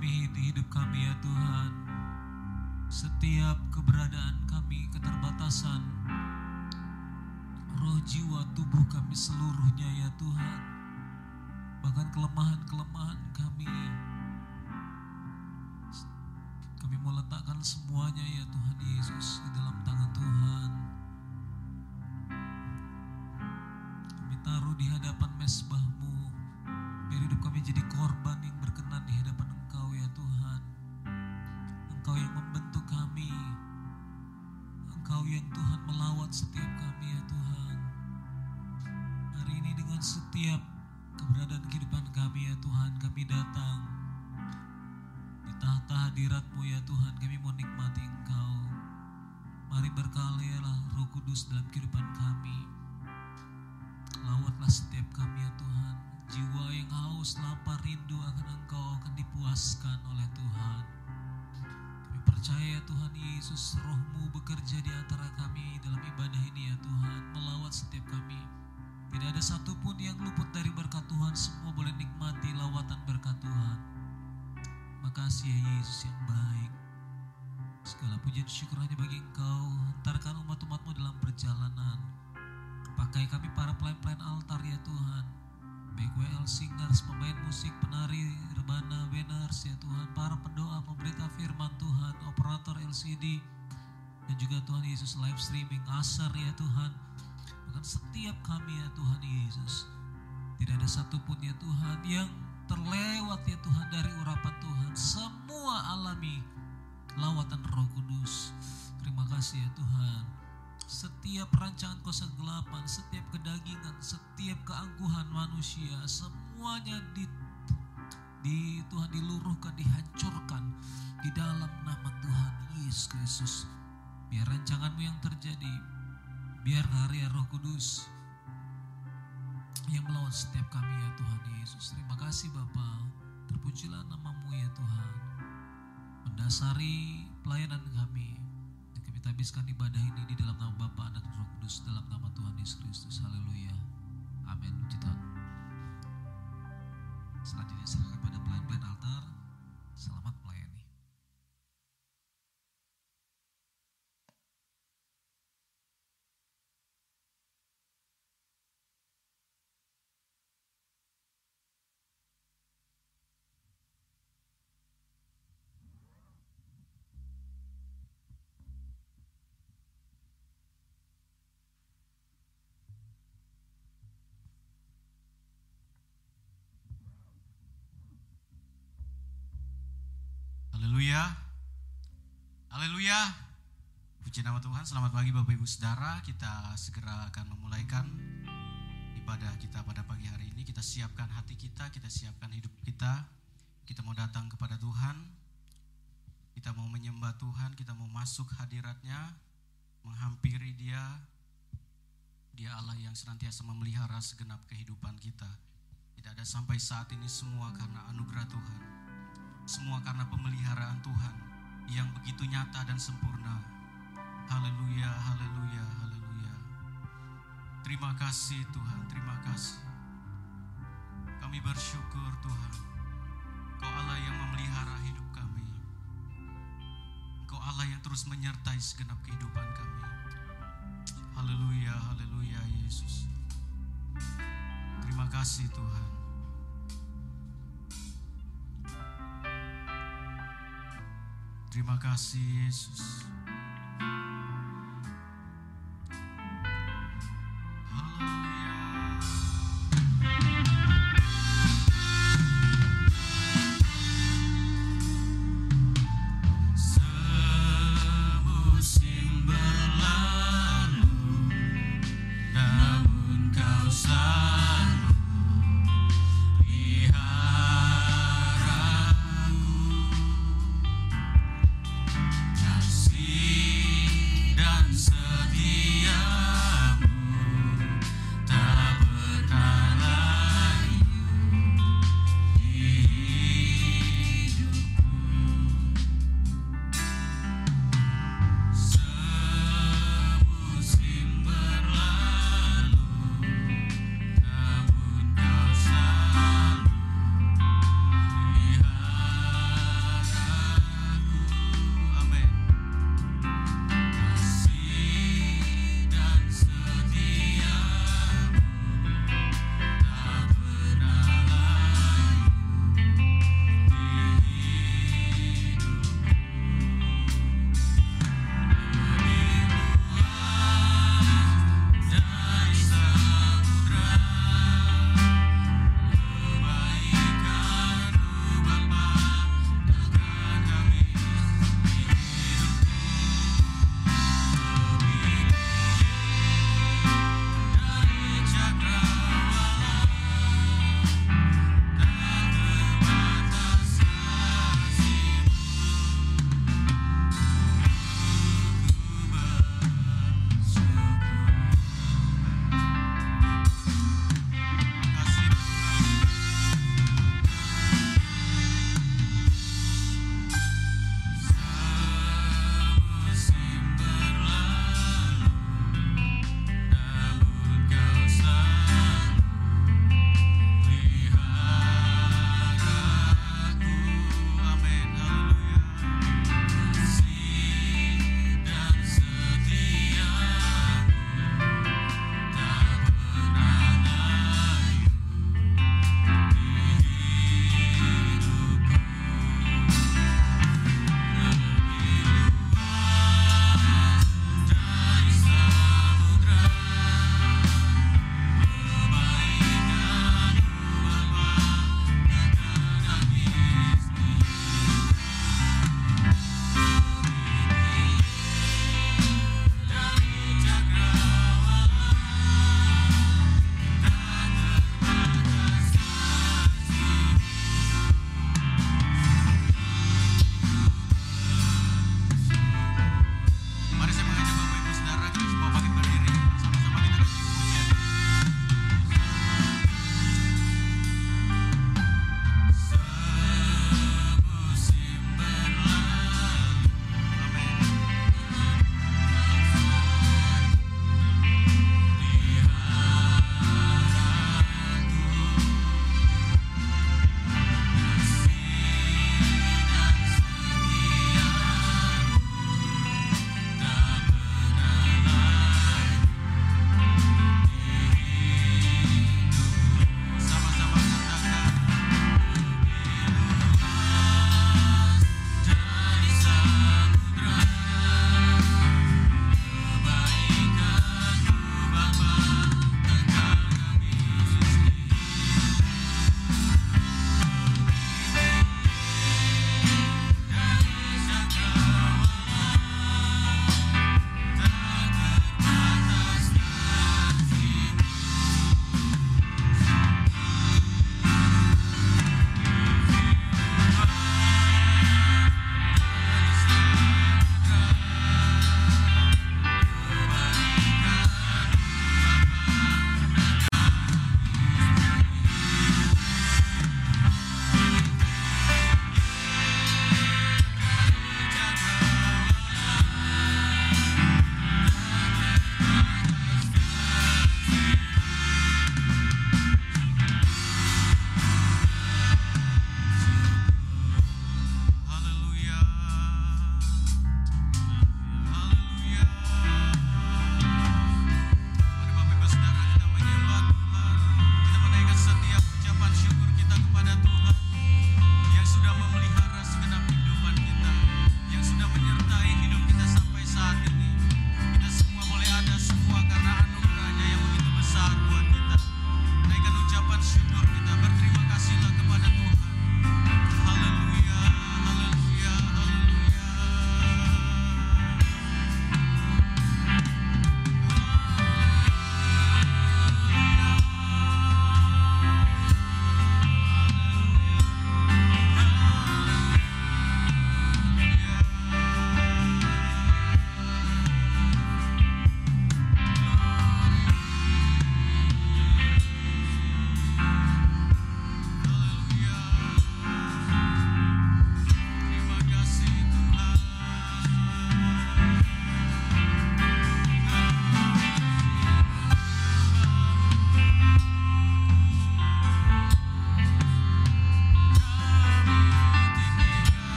kami di hidup kami ya Tuhan. Setiap keberadaan kami, keterbatasan, roh jiwa tubuh kami seluruhnya ya Tuhan. Bahkan kelemahan-kelemahan kami. Kami mau letakkan semuanya ya Tuhan Yesus di dalam tangan Tuhan. Kami taruh di hadapan mesbah setiap keberadaan kehidupan kami ya Tuhan, kami datang di tahta hadiratmu ya Tuhan, kami mau nikmati Engkau. Mari berkalilah Roh Kudus dalam kehidupan kami. Lawatlah setiap kami ya Tuhan, jiwa yang haus, lapar, rindu akan Engkau akan dipuaskan oleh Tuhan. Kami percaya ya Tuhan Yesus, rohmu bekerja di antara kami dalam ibadah ini ya Tuhan, melawat setiap kami. Tidak ada satupun yang luput dari berkat Tuhan, semua boleh nikmati lawatan berkat Tuhan. Makasih ya Yesus yang baik. Segala pujian syukur hanya bagi Engkau, hantarkan umat-umatmu dalam perjalanan. Pakai kami para pelayan-pelayan altar ya Tuhan. Baik WL singers, pemain musik, penari, rebana, winners ya Tuhan. Para pendoa, pemberita firman Tuhan, operator LCD. Dan juga Tuhan Yesus live streaming, asar ya Tuhan. Bahkan setiap kami ya Tuhan Yesus. Tidak ada satupun ya Tuhan yang terlewat ya Tuhan dari urapan Tuhan. Semua alami lawatan roh kudus. Terima kasih ya Tuhan. Setiap rancangan kosa gelapan, setiap kedagingan, setiap keangkuhan manusia, semuanya di, di Tuhan diluruhkan, dihancurkan di dalam nama Tuhan Yesus Kristus. Biar rancanganmu yang terjadi, Biar karya Roh Kudus yang melawan setiap kami ya Tuhan Yesus. Terima kasih Bapa. Terpujilah namamu ya Tuhan. Mendasari pelayanan kami. Dan kami tabiskan ibadah ini di dalam nama Bapa Anak Roh Kudus dalam nama Tuhan Yesus Kristus. Haleluya. Amin. Puji Tuhan. Selanjutnya serahkan pada pelayan-pelayan altar. Selamat Haleluya. Haleluya. Puji nama Tuhan. Selamat pagi Bapak Ibu Saudara. Kita segera akan memulaikan ibadah kita pada pagi hari ini. Kita siapkan hati kita, kita siapkan hidup kita. Kita mau datang kepada Tuhan. Kita mau menyembah Tuhan, kita mau masuk hadiratnya, menghampiri dia. Dia Allah yang senantiasa memelihara segenap kehidupan kita. Tidak ada sampai saat ini semua karena anugerah Tuhan semua karena pemeliharaan Tuhan yang begitu nyata dan sempurna. Haleluya, haleluya, haleluya. Terima kasih Tuhan, terima kasih. Kami bersyukur Tuhan. Kau Allah yang memelihara hidup kami. Kau Allah yang terus menyertai segenap kehidupan kami. Haleluya, haleluya Yesus. Terima kasih Tuhan. Terima kasih Yesus.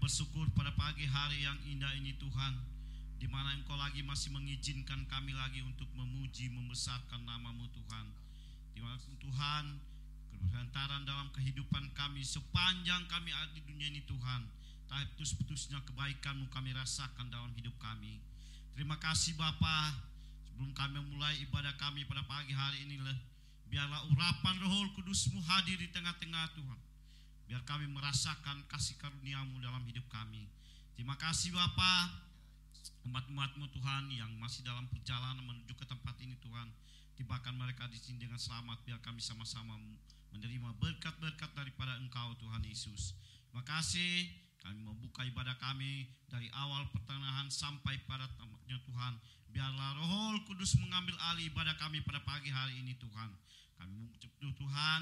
Bersyukur pada pagi hari yang indah ini Tuhan, di mana Engkau lagi masih mengizinkan kami lagi untuk memuji, membesarkan namamu Tuhan. Di mana Tuhan, kebenaran dalam kehidupan kami sepanjang kami ada di dunia ini Tuhan. Tak putus-putusnya kebaikanmu kami rasakan dalam hidup kami. Terima kasih Bapa. Sebelum kami memulai ibadah kami pada pagi hari ini, biarlah urapan Roh Kudusmu hadir di tengah-tengah Tuhan. Biar kami merasakan kasih karuniamu dalam hidup kami. Terima kasih Bapa umat-umatmu Tuhan yang masih dalam perjalanan menuju ke tempat ini Tuhan. Tibakan mereka di sini dengan selamat biar kami sama-sama menerima berkat-berkat daripada Engkau Tuhan Yesus. Terima kasih kami membuka ibadah kami dari awal pertengahan sampai pada tamatnya Tuhan. Biarlah roh kudus mengambil alih ibadah kami pada pagi hari ini Tuhan. Kami mengucap Tuhan,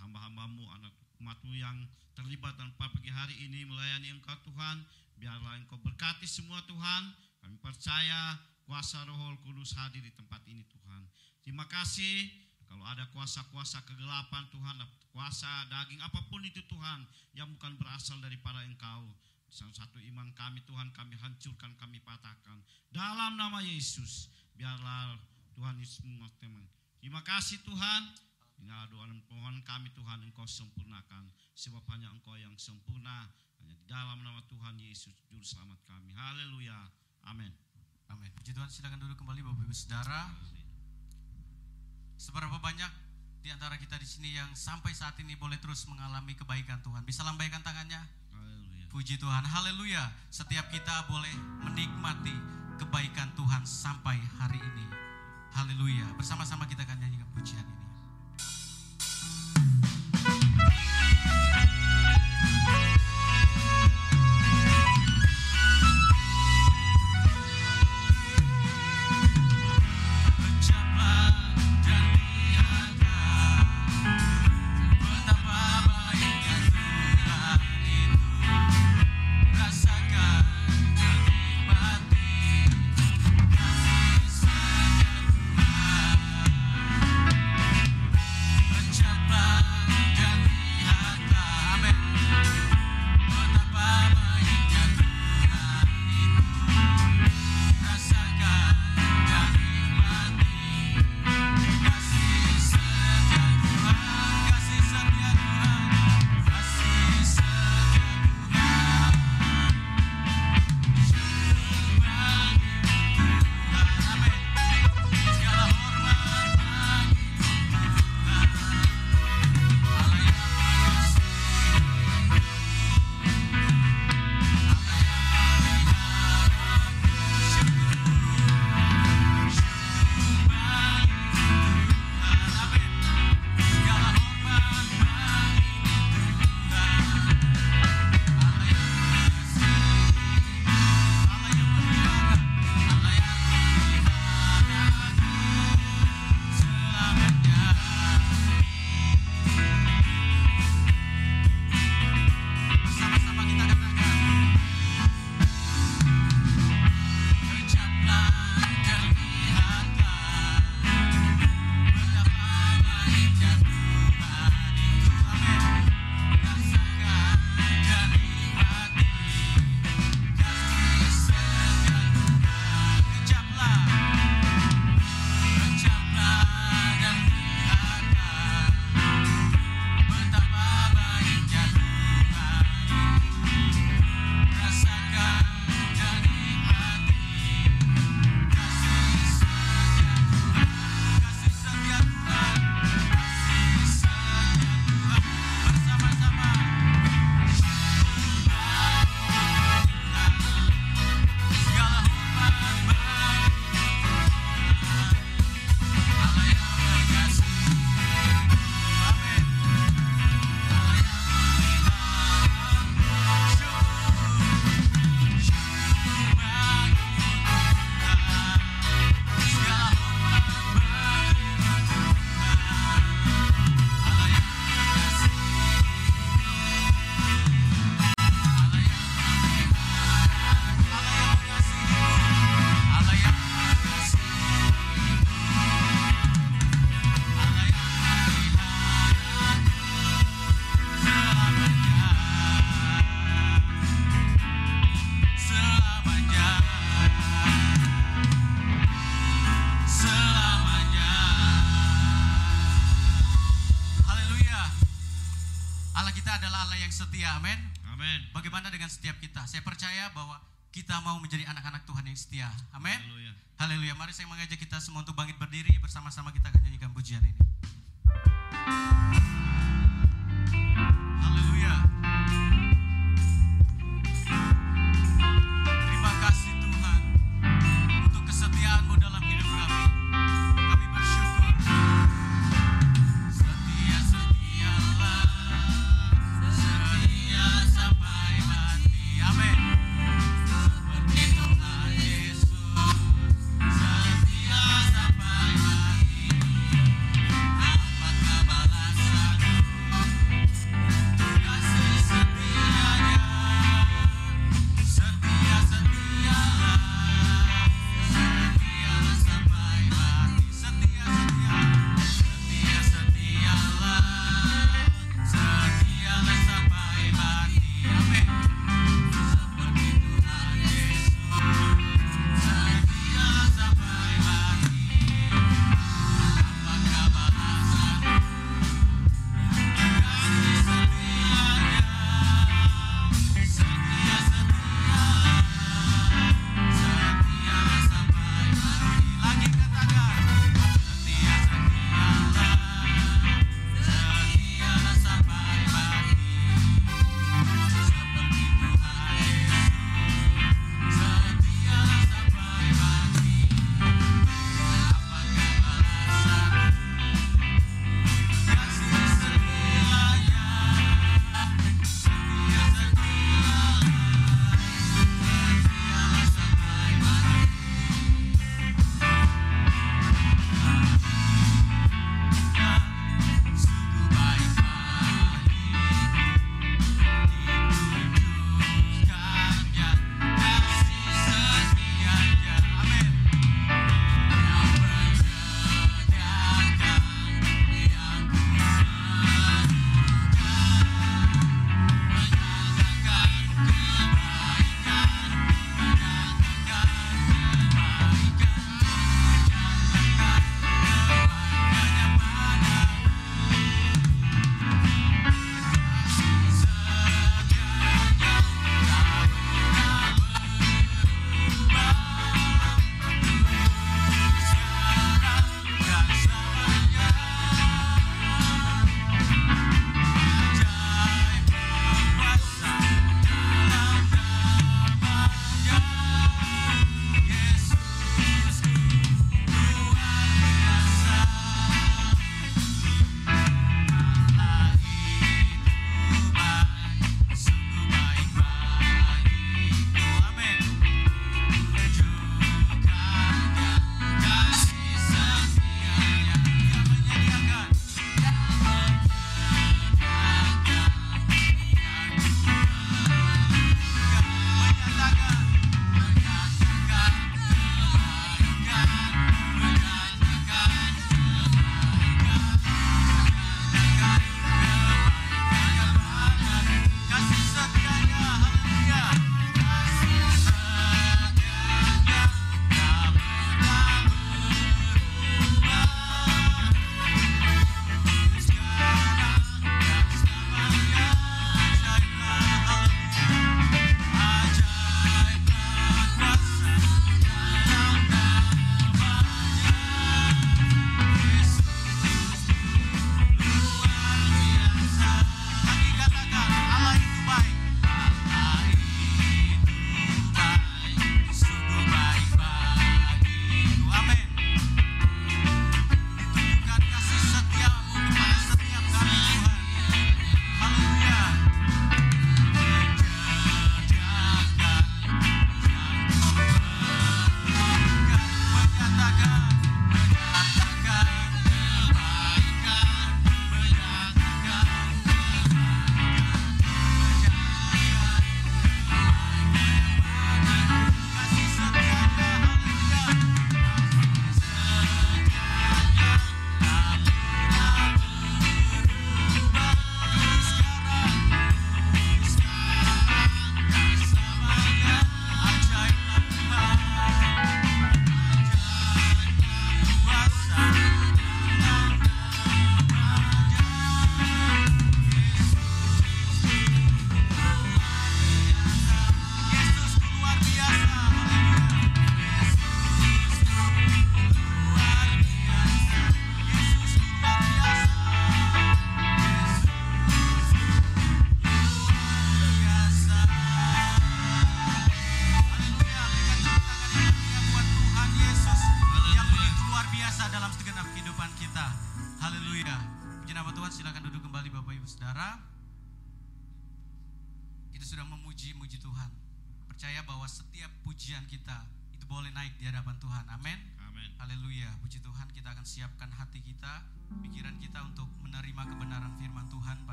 hamba-hambamu, anak umatmu yang terlibat dalam pagi hari ini melayani engkau Tuhan. Biarlah engkau berkati semua Tuhan. Kami percaya kuasa roh kudus hadir di tempat ini Tuhan. Terima kasih kalau ada kuasa-kuasa kegelapan Tuhan, kuasa daging apa pun itu Tuhan yang bukan berasal daripada Engkau. Salah satu iman kami Tuhan kami hancurkan, kami patahkan. Dalam nama Yesus, biarlah Tuhan Yesus teman. Terima kasih Tuhan. Inilah doa dan pohon kami Tuhan Engkau sempurnakan. Sebab hanya Engkau yang sempurna. Hanya di dalam nama Tuhan Yesus, Juru Selamat kami. Haleluya. Amin. Amin. Puji Tuhan silakan duduk kembali Bapak Ibu Saudara. Seberapa banyak di antara kita di sini yang sampai saat ini boleh terus mengalami kebaikan Tuhan? Bisa lambaikan tangannya? Haleluya. Puji Tuhan, haleluya. Setiap kita boleh menikmati kebaikan Tuhan sampai hari ini. Haleluya. Bersama-sama kita akan nyanyikan pujian ini. setia. Amin. Haleluya. Haleluya. Mari saya mengajak kita semua untuk bangkit berdiri bersama-sama kita akan nyanyikan pujian ini.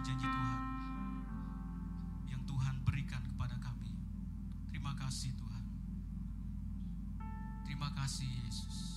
janji-janji Tuhan yang Tuhan berikan kepada kami. Terima kasih Tuhan. Terima kasih Yesus.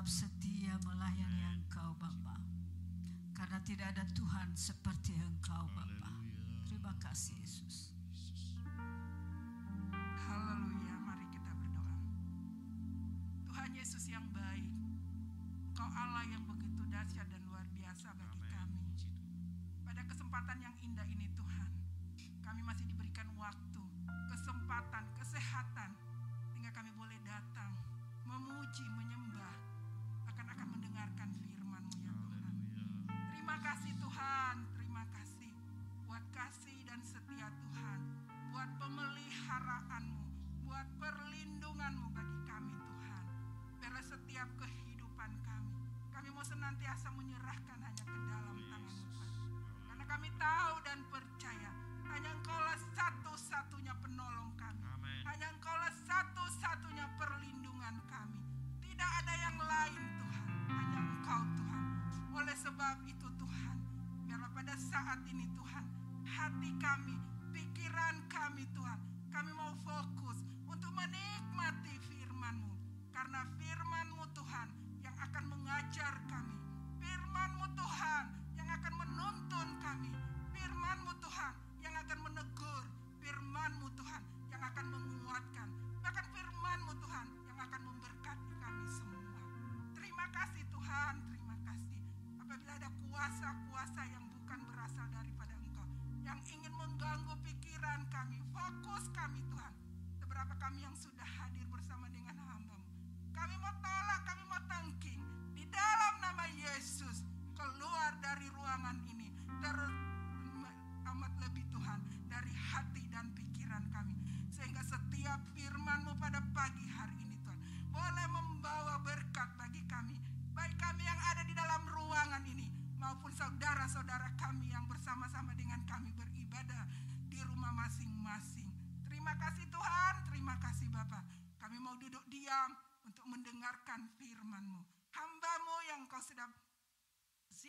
Tetap setia melayani Engkau Bapa. Karena tidak ada Tuhan seperti Engkau Bapa. Terima kasih Yesus. Haleluya, mari kita berdoa. Tuhan Yesus yang baik, Engkau Allah yang begitu dahsyat yang sudah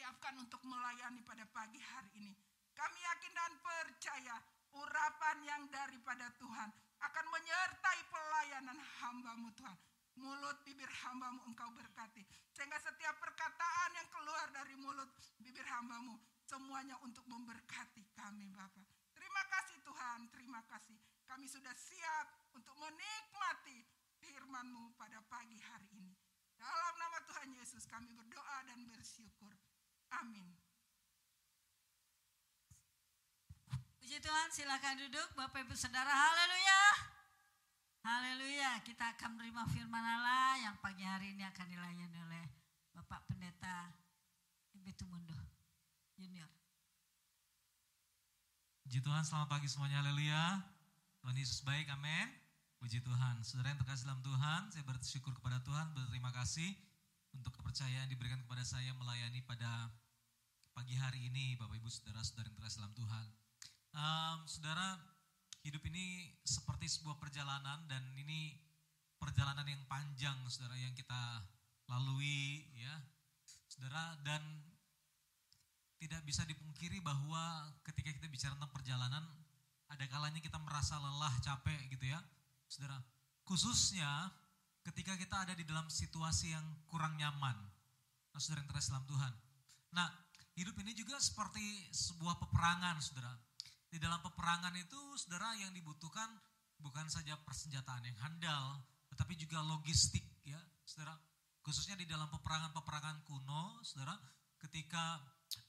siapkan untuk melayani pada pagi hari ini. Kami yakin dan percaya urapan yang daripada Tuhan akan menyertai pelayanan hambamu Tuhan. Mulut bibir hambamu engkau berkati. Sehingga setiap perkataan yang keluar dari mulut bibir hambamu. Semuanya untuk memberkati kami Bapak. Terima kasih Tuhan, terima kasih. Kami sudah siap untuk menikmati firman-Mu pada pagi hari ini. Dalam nama Tuhan Yesus kami berdoa dan bersyukur. Amin. Puji Tuhan, silakan duduk Bapak Ibu Saudara. Haleluya. Haleluya. Kita akan menerima firman Allah yang pagi hari ini akan dilayani oleh Bapak Pendeta Ibu Tumundo Junior. Puji Tuhan, selamat pagi semuanya, haleluya. Tuhan Yesus baik, amin. Puji Tuhan, saudara yang terkasih dalam Tuhan, saya bersyukur kepada Tuhan, berterima kasih untuk kepercayaan diberikan kepada saya melayani pada pagi hari ini, Bapak Ibu Saudara-saudara yang terkasih dalam Tuhan. Um, saudara, hidup ini seperti sebuah perjalanan dan ini perjalanan yang panjang, saudara, yang kita lalui, ya, saudara, dan tidak bisa dipungkiri bahwa ketika kita bicara tentang perjalanan, ada kalanya kita merasa lelah, capek gitu ya, saudara. Khususnya ketika kita ada di dalam situasi yang kurang nyaman, nah, saudara yang terkasih dalam Tuhan. Nah, hidup ini juga seperti sebuah peperangan, saudara. Di dalam peperangan itu, saudara, yang dibutuhkan bukan saja persenjataan yang handal, tetapi juga logistik, ya, saudara. Khususnya di dalam peperangan-peperangan kuno, saudara, ketika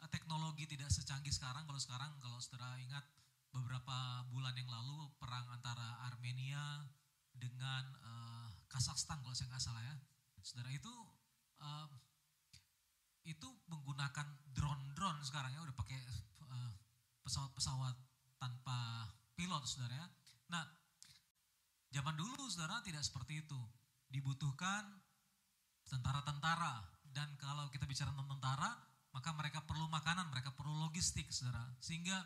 eh, teknologi tidak secanggih sekarang, kalau sekarang, kalau saudara ingat beberapa bulan yang lalu perang antara Armenia dengan eh, Kazakhstan kalau saya nggak salah ya, saudara itu eh, itu menggunakan drone-drone sekarang ya udah pakai eh, pesawat-pesawat tanpa pilot saudara ya. Nah, zaman dulu saudara tidak seperti itu. Dibutuhkan tentara-tentara dan kalau kita bicara tentang tentara, maka mereka perlu makanan, mereka perlu logistik saudara. Sehingga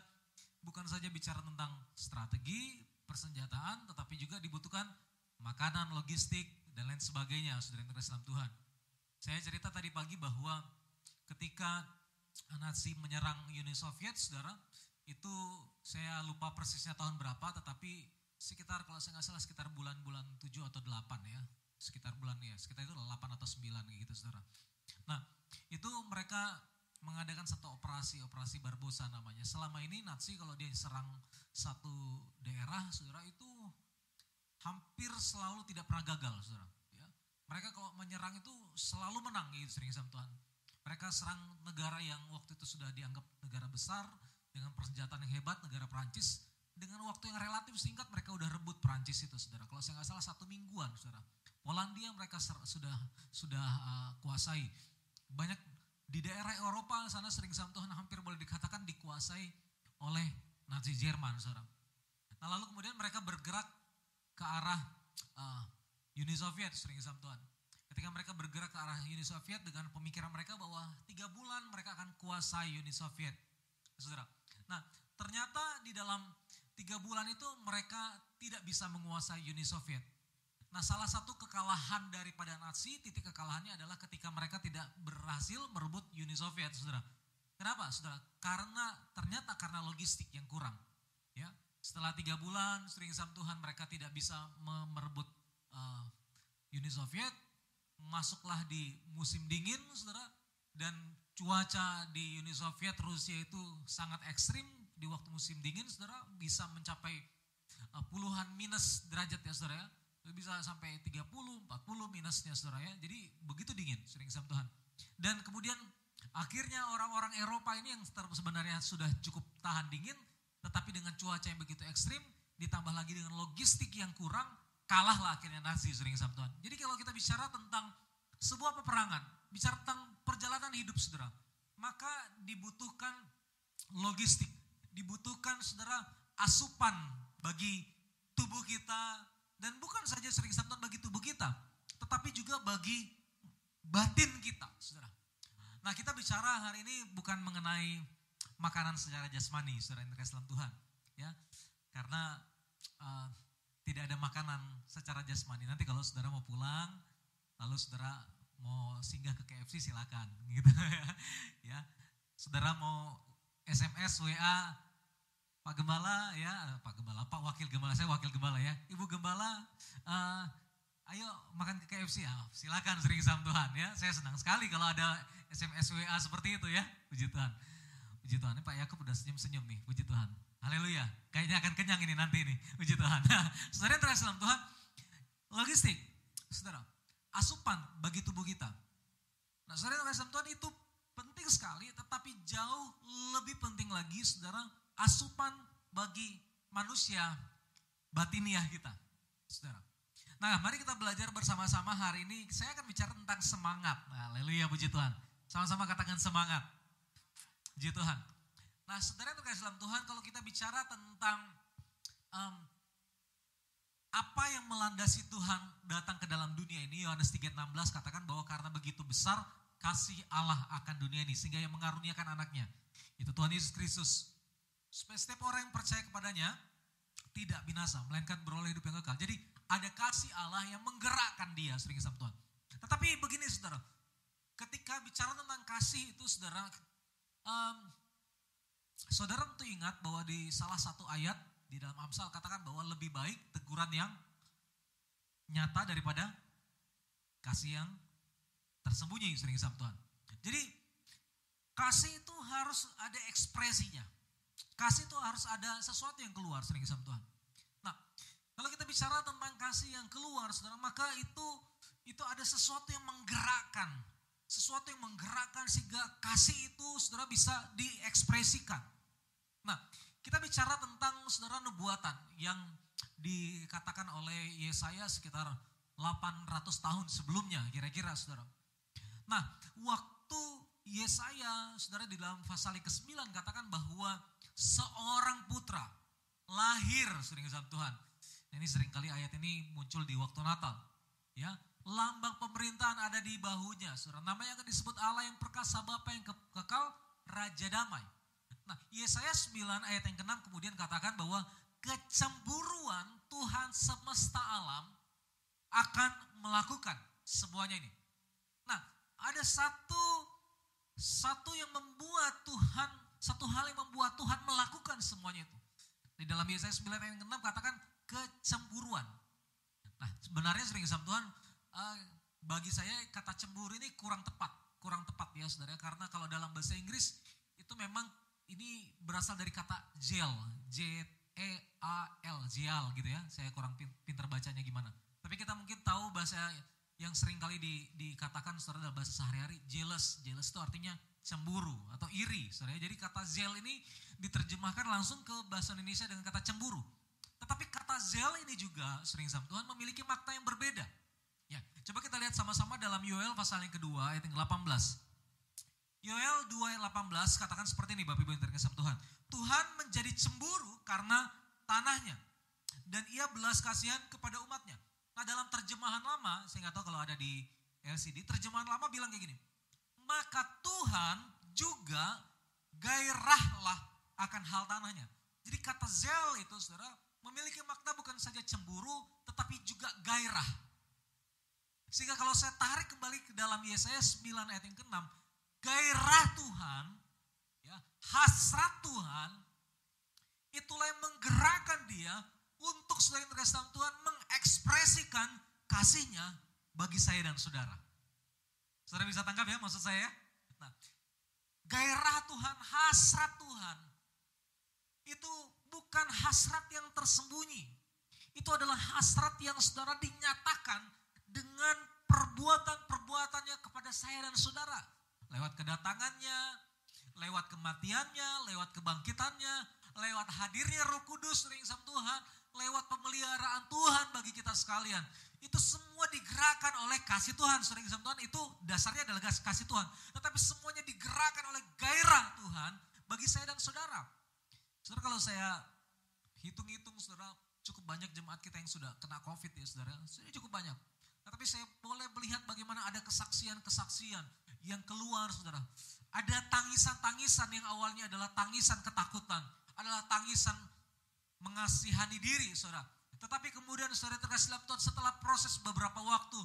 bukan saja bicara tentang strategi, persenjataan, tetapi juga dibutuhkan makanan, logistik, dan lain sebagainya saudara yang dalam Tuhan. Saya cerita tadi pagi bahwa ketika Nazi menyerang Uni Soviet, saudara, itu saya lupa persisnya tahun berapa, tetapi sekitar kalau saya nggak salah sekitar bulan-bulan 7 atau 8 ya, sekitar bulan ya, sekitar itu 8 atau 9 gitu saudara. Nah itu mereka mengadakan satu operasi, operasi Barbosa namanya. Selama ini Nazi kalau dia serang satu daerah, saudara itu hampir selalu tidak pernah gagal, saudara. Ya. Mereka kalau menyerang itu selalu menang, gitu sering sama Tuhan. Mereka serang negara yang waktu itu sudah dianggap negara besar dengan persenjataan yang hebat, negara Perancis. Dengan waktu yang relatif singkat mereka udah rebut Perancis itu, saudara. Kalau saya nggak salah satu mingguan, saudara. Polandia mereka sudah sudah uh, kuasai. Banyak di daerah Eropa sana sering sama Tuhan hampir boleh dikatakan dikuasai oleh Nazi Jerman, saudara. Nah lalu kemudian mereka bergerak ke arah uh, Uni Soviet, sering sama Tuhan. Ketika mereka bergerak ke arah Uni Soviet dengan pemikiran mereka bahwa tiga bulan mereka akan kuasai Uni Soviet, saudara. Nah ternyata di dalam tiga bulan itu mereka tidak bisa menguasai Uni Soviet. Nah salah satu kekalahan daripada Nazi, titik kekalahannya adalah ketika mereka tidak berhasil merebut Uni Soviet, saudara. Kenapa, saudara? Karena ternyata karena logistik yang kurang. Ya, setelah tiga bulan, sering Tuhan mereka tidak bisa merebut uh, Uni Soviet, masuklah di musim dingin, saudara, dan cuaca di Uni Soviet Rusia itu sangat ekstrim di waktu musim dingin, saudara bisa mencapai uh, puluhan minus derajat ya, saudara. Ya. Bisa sampai 30, 40 minusnya, saudara ya. Jadi begitu dingin, sering sama Tuhan. Dan kemudian akhirnya orang-orang Eropa ini yang sebenarnya sudah cukup tahan dingin, tetapi dengan cuaca yang begitu ekstrim, ditambah lagi dengan logistik yang kurang, kalahlah akhirnya Nazi sering sama Tuhan. Jadi kalau kita bicara tentang sebuah peperangan, bicara tentang perjalanan hidup saudara, maka dibutuhkan logistik, dibutuhkan saudara asupan bagi tubuh kita dan bukan saja sering sama Tuhan bagi tubuh kita, tetapi juga bagi batin kita, saudara. Nah kita bicara hari ini bukan mengenai makanan secara jasmani, saudara yang dalam Tuhan, ya, karena uh, tidak ada makanan secara jasmani. Nanti kalau saudara mau pulang, lalu saudara mau singgah ke KFC silakan, gitu ya. Saudara mau SMS, WA, Pak Gembala ya, Pak Gembala, Pak Wakil Gembala, saya Wakil Gembala ya. Ibu Gembala, uh, ayo makan ke KFC ya, silakan sering sama Tuhan ya. Saya senang sekali kalau ada SMS WA seperti itu ya, puji Tuhan. Puji Tuhan, ini Pak Yakub udah senyum-senyum nih, puji Tuhan. Haleluya. Kayaknya akan kenyang ini nanti ini. Puji Tuhan. saudara yang terkasih dalam Tuhan, logistik, saudara, asupan bagi tubuh kita. Nah saudara yang terkasih dalam Tuhan itu penting sekali, tetapi jauh lebih penting lagi saudara, asupan bagi manusia batiniah kita. Saudara. Nah mari kita belajar bersama-sama hari ini, saya akan bicara tentang semangat. Haleluya puji Tuhan. Sama-sama katakan semangat. Puji Tuhan. Nah, saudara yang terkasih dalam Tuhan, kalau kita bicara tentang um, apa yang melandasi Tuhan datang ke dalam dunia ini, Yohanes 3:16 katakan bahwa karena begitu besar kasih Allah akan dunia ini, sehingga yang mengaruniakan anaknya, itu Tuhan Yesus Kristus. Supaya setiap orang yang percaya kepadanya tidak binasa, melainkan beroleh hidup yang kekal. Jadi ada kasih Allah yang menggerakkan dia, sering sama Tuhan. Tetapi begini saudara, ketika bicara tentang kasih itu saudara, um, Saudara tentu ingat bahwa di salah satu ayat di dalam Amsal katakan bahwa lebih baik teguran yang nyata daripada kasih yang tersembunyi sering sama Tuhan. Jadi kasih itu harus ada ekspresinya. Kasih itu harus ada sesuatu yang keluar sering sama Tuhan. Nah, kalau kita bicara tentang kasih yang keluar, saudara, maka itu itu ada sesuatu yang menggerakkan, sesuatu yang menggerakkan sehingga kasih itu saudara bisa diekspresikan. Nah, kita bicara tentang saudara nubuatan yang dikatakan oleh Yesaya sekitar 800 tahun sebelumnya kira-kira saudara. Nah, waktu Yesaya saudara di dalam pasal ke-9 katakan bahwa seorang putra lahir sering Tuhan. Ini sering kali ayat ini muncul di waktu Natal. Ya, lambang pemerintahan ada di bahunya. Saudara, namanya akan disebut Allah yang perkasa Bapa yang kekal, Raja Damai. Nah, Yesaya 9 ayat yang ke-6 kemudian katakan bahwa kecemburuan Tuhan semesta alam akan melakukan semuanya ini. Nah, ada satu satu yang membuat Tuhan, satu hal yang membuat Tuhan melakukan semuanya itu. Di dalam Yesaya 9 ayat 6 katakan kecemburuan. Nah sebenarnya sering Tuhan, uh, bagi saya kata cemburu ini kurang tepat. Kurang tepat ya saudara, karena kalau dalam bahasa Inggris itu memang ini berasal dari kata jail, J E A L, jail gitu ya. Saya kurang pinter bacanya gimana. Tapi kita mungkin tahu bahasa yang sering kali di, dikatakan saudara dalam bahasa sehari-hari jealous. Jealous itu artinya cemburu atau iri. Saudara. Jadi kata zel ini diterjemahkan langsung ke bahasa Indonesia dengan kata cemburu. Tetapi kata zel ini juga sering sama Tuhan memiliki makna yang berbeda. Ya, coba kita lihat sama-sama dalam Yoel pasal yang kedua ayat yang 18. Yoel 2 ayat 18 katakan seperti ini Bapak Ibu yang terkasih Tuhan. Tuhan menjadi cemburu karena tanahnya dan ia belas kasihan kepada umatnya. Nah dalam terjemahan lama, saya nggak tahu kalau ada di LCD, terjemahan lama bilang kayak gini. Maka Tuhan juga gairahlah akan hal tanahnya. Jadi kata zel itu saudara memiliki makna bukan saja cemburu tetapi juga gairah. Sehingga kalau saya tarik kembali ke dalam Yesaya 9 ayat yang ke-6, gairah Tuhan, ya, hasrat Tuhan, itulah yang menggerakkan dia untuk yang terkasih Tuhan mengekspresikan kasihnya bagi saya dan saudara. Saudara bisa tangkap ya maksud saya? Nah, gairah Tuhan, hasrat Tuhan, itu bukan hasrat yang tersembunyi. Itu adalah hasrat yang saudara dinyatakan dengan perbuatan-perbuatannya kepada saya dan saudara. Lewat kedatangannya, lewat kematiannya, lewat kebangkitannya, lewat hadirnya roh kudus sering sama Tuhan, lewat pemeliharaan Tuhan bagi kita sekalian. Itu semua digerakkan oleh kasih Tuhan. Sering sama Tuhan itu dasarnya adalah kasih Tuhan. Tetapi semuanya digerakkan oleh gairah Tuhan bagi saya dan saudara. Saudara kalau saya hitung-hitung saudara cukup banyak jemaat kita yang sudah kena covid ya saudara. Sudah cukup banyak. Tetapi saya boleh melihat bagaimana ada kesaksian-kesaksian yang keluar saudara. Ada tangisan-tangisan yang awalnya adalah tangisan ketakutan. Adalah tangisan mengasihani diri, saudara. Tetapi kemudian saudara terkasih dalam Tuhan setelah proses beberapa waktu,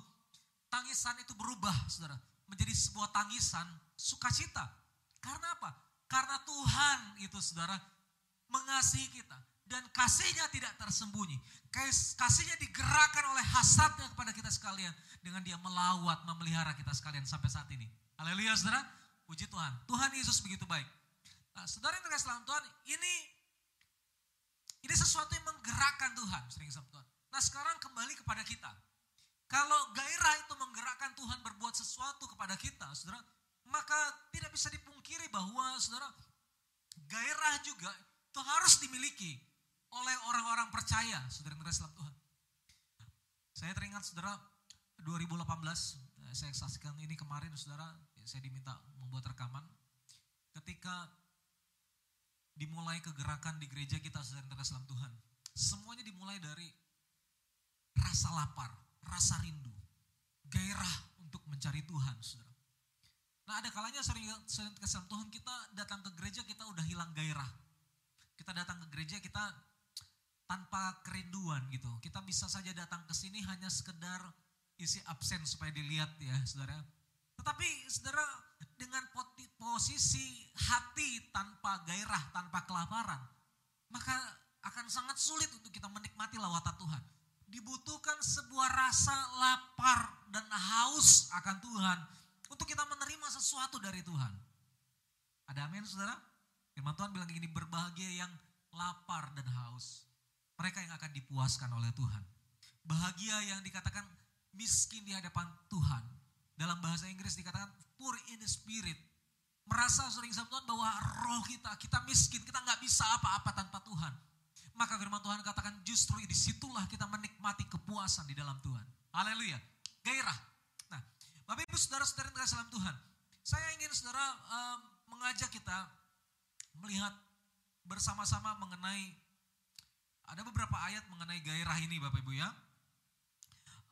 tangisan itu berubah, saudara. Menjadi sebuah tangisan sukacita. Karena apa? Karena Tuhan itu, saudara, mengasihi kita. Dan kasihnya tidak tersembunyi. Kasihnya digerakkan oleh hasratnya kepada kita sekalian. Dengan dia melawat, memelihara kita sekalian sampai saat ini. Haleluya saudara. Puji Tuhan. Tuhan Yesus begitu baik. Nah, saudara yang terkasih dalam Tuhan, ini ini sesuatu yang menggerakkan Tuhan, Tuhan. Nah sekarang kembali kepada kita. Kalau gairah itu menggerakkan Tuhan berbuat sesuatu kepada kita, saudara, maka tidak bisa dipungkiri bahwa, saudara, gairah juga itu harus dimiliki oleh orang-orang percaya, saudara yang dalam Tuhan. Saya teringat, saudara, 2018, eh, saya saksikan ini kemarin, saudara, saya diminta membuat rekaman. Ketika dimulai kegerakan di gereja kita terkasih dalam Tuhan. Semuanya dimulai dari rasa lapar, rasa rindu, gairah untuk mencari Tuhan, saudara. Nah ada kalanya sering, sering dalam Tuhan kita datang ke gereja kita udah hilang gairah. Kita datang ke gereja kita tanpa kerinduan gitu. Kita bisa saja datang ke sini hanya sekedar isi absen supaya dilihat ya saudara. Tetapi saudara dengan posisi hati tanpa gairah, tanpa kelaparan, maka akan sangat sulit untuk kita menikmati lawatan Tuhan. Dibutuhkan sebuah rasa lapar dan haus akan Tuhan untuk kita menerima sesuatu dari Tuhan. Ada amin saudara? Firman Tuhan bilang begini, berbahagia yang lapar dan haus. Mereka yang akan dipuaskan oleh Tuhan. Bahagia yang dikatakan miskin di hadapan Tuhan. Dalam bahasa Inggris dikatakan poor in the spirit. Merasa sering sama Tuhan bahwa roh kita, kita miskin, kita nggak bisa apa-apa tanpa Tuhan. Maka firman Tuhan katakan justru di situlah kita menikmati kepuasan di dalam Tuhan. Haleluya. Gairah. Nah, Bapak Ibu Saudara-saudara yang dalam Tuhan. Saya ingin saudara um, mengajak kita melihat bersama-sama mengenai ada beberapa ayat mengenai gairah ini Bapak Ibu ya.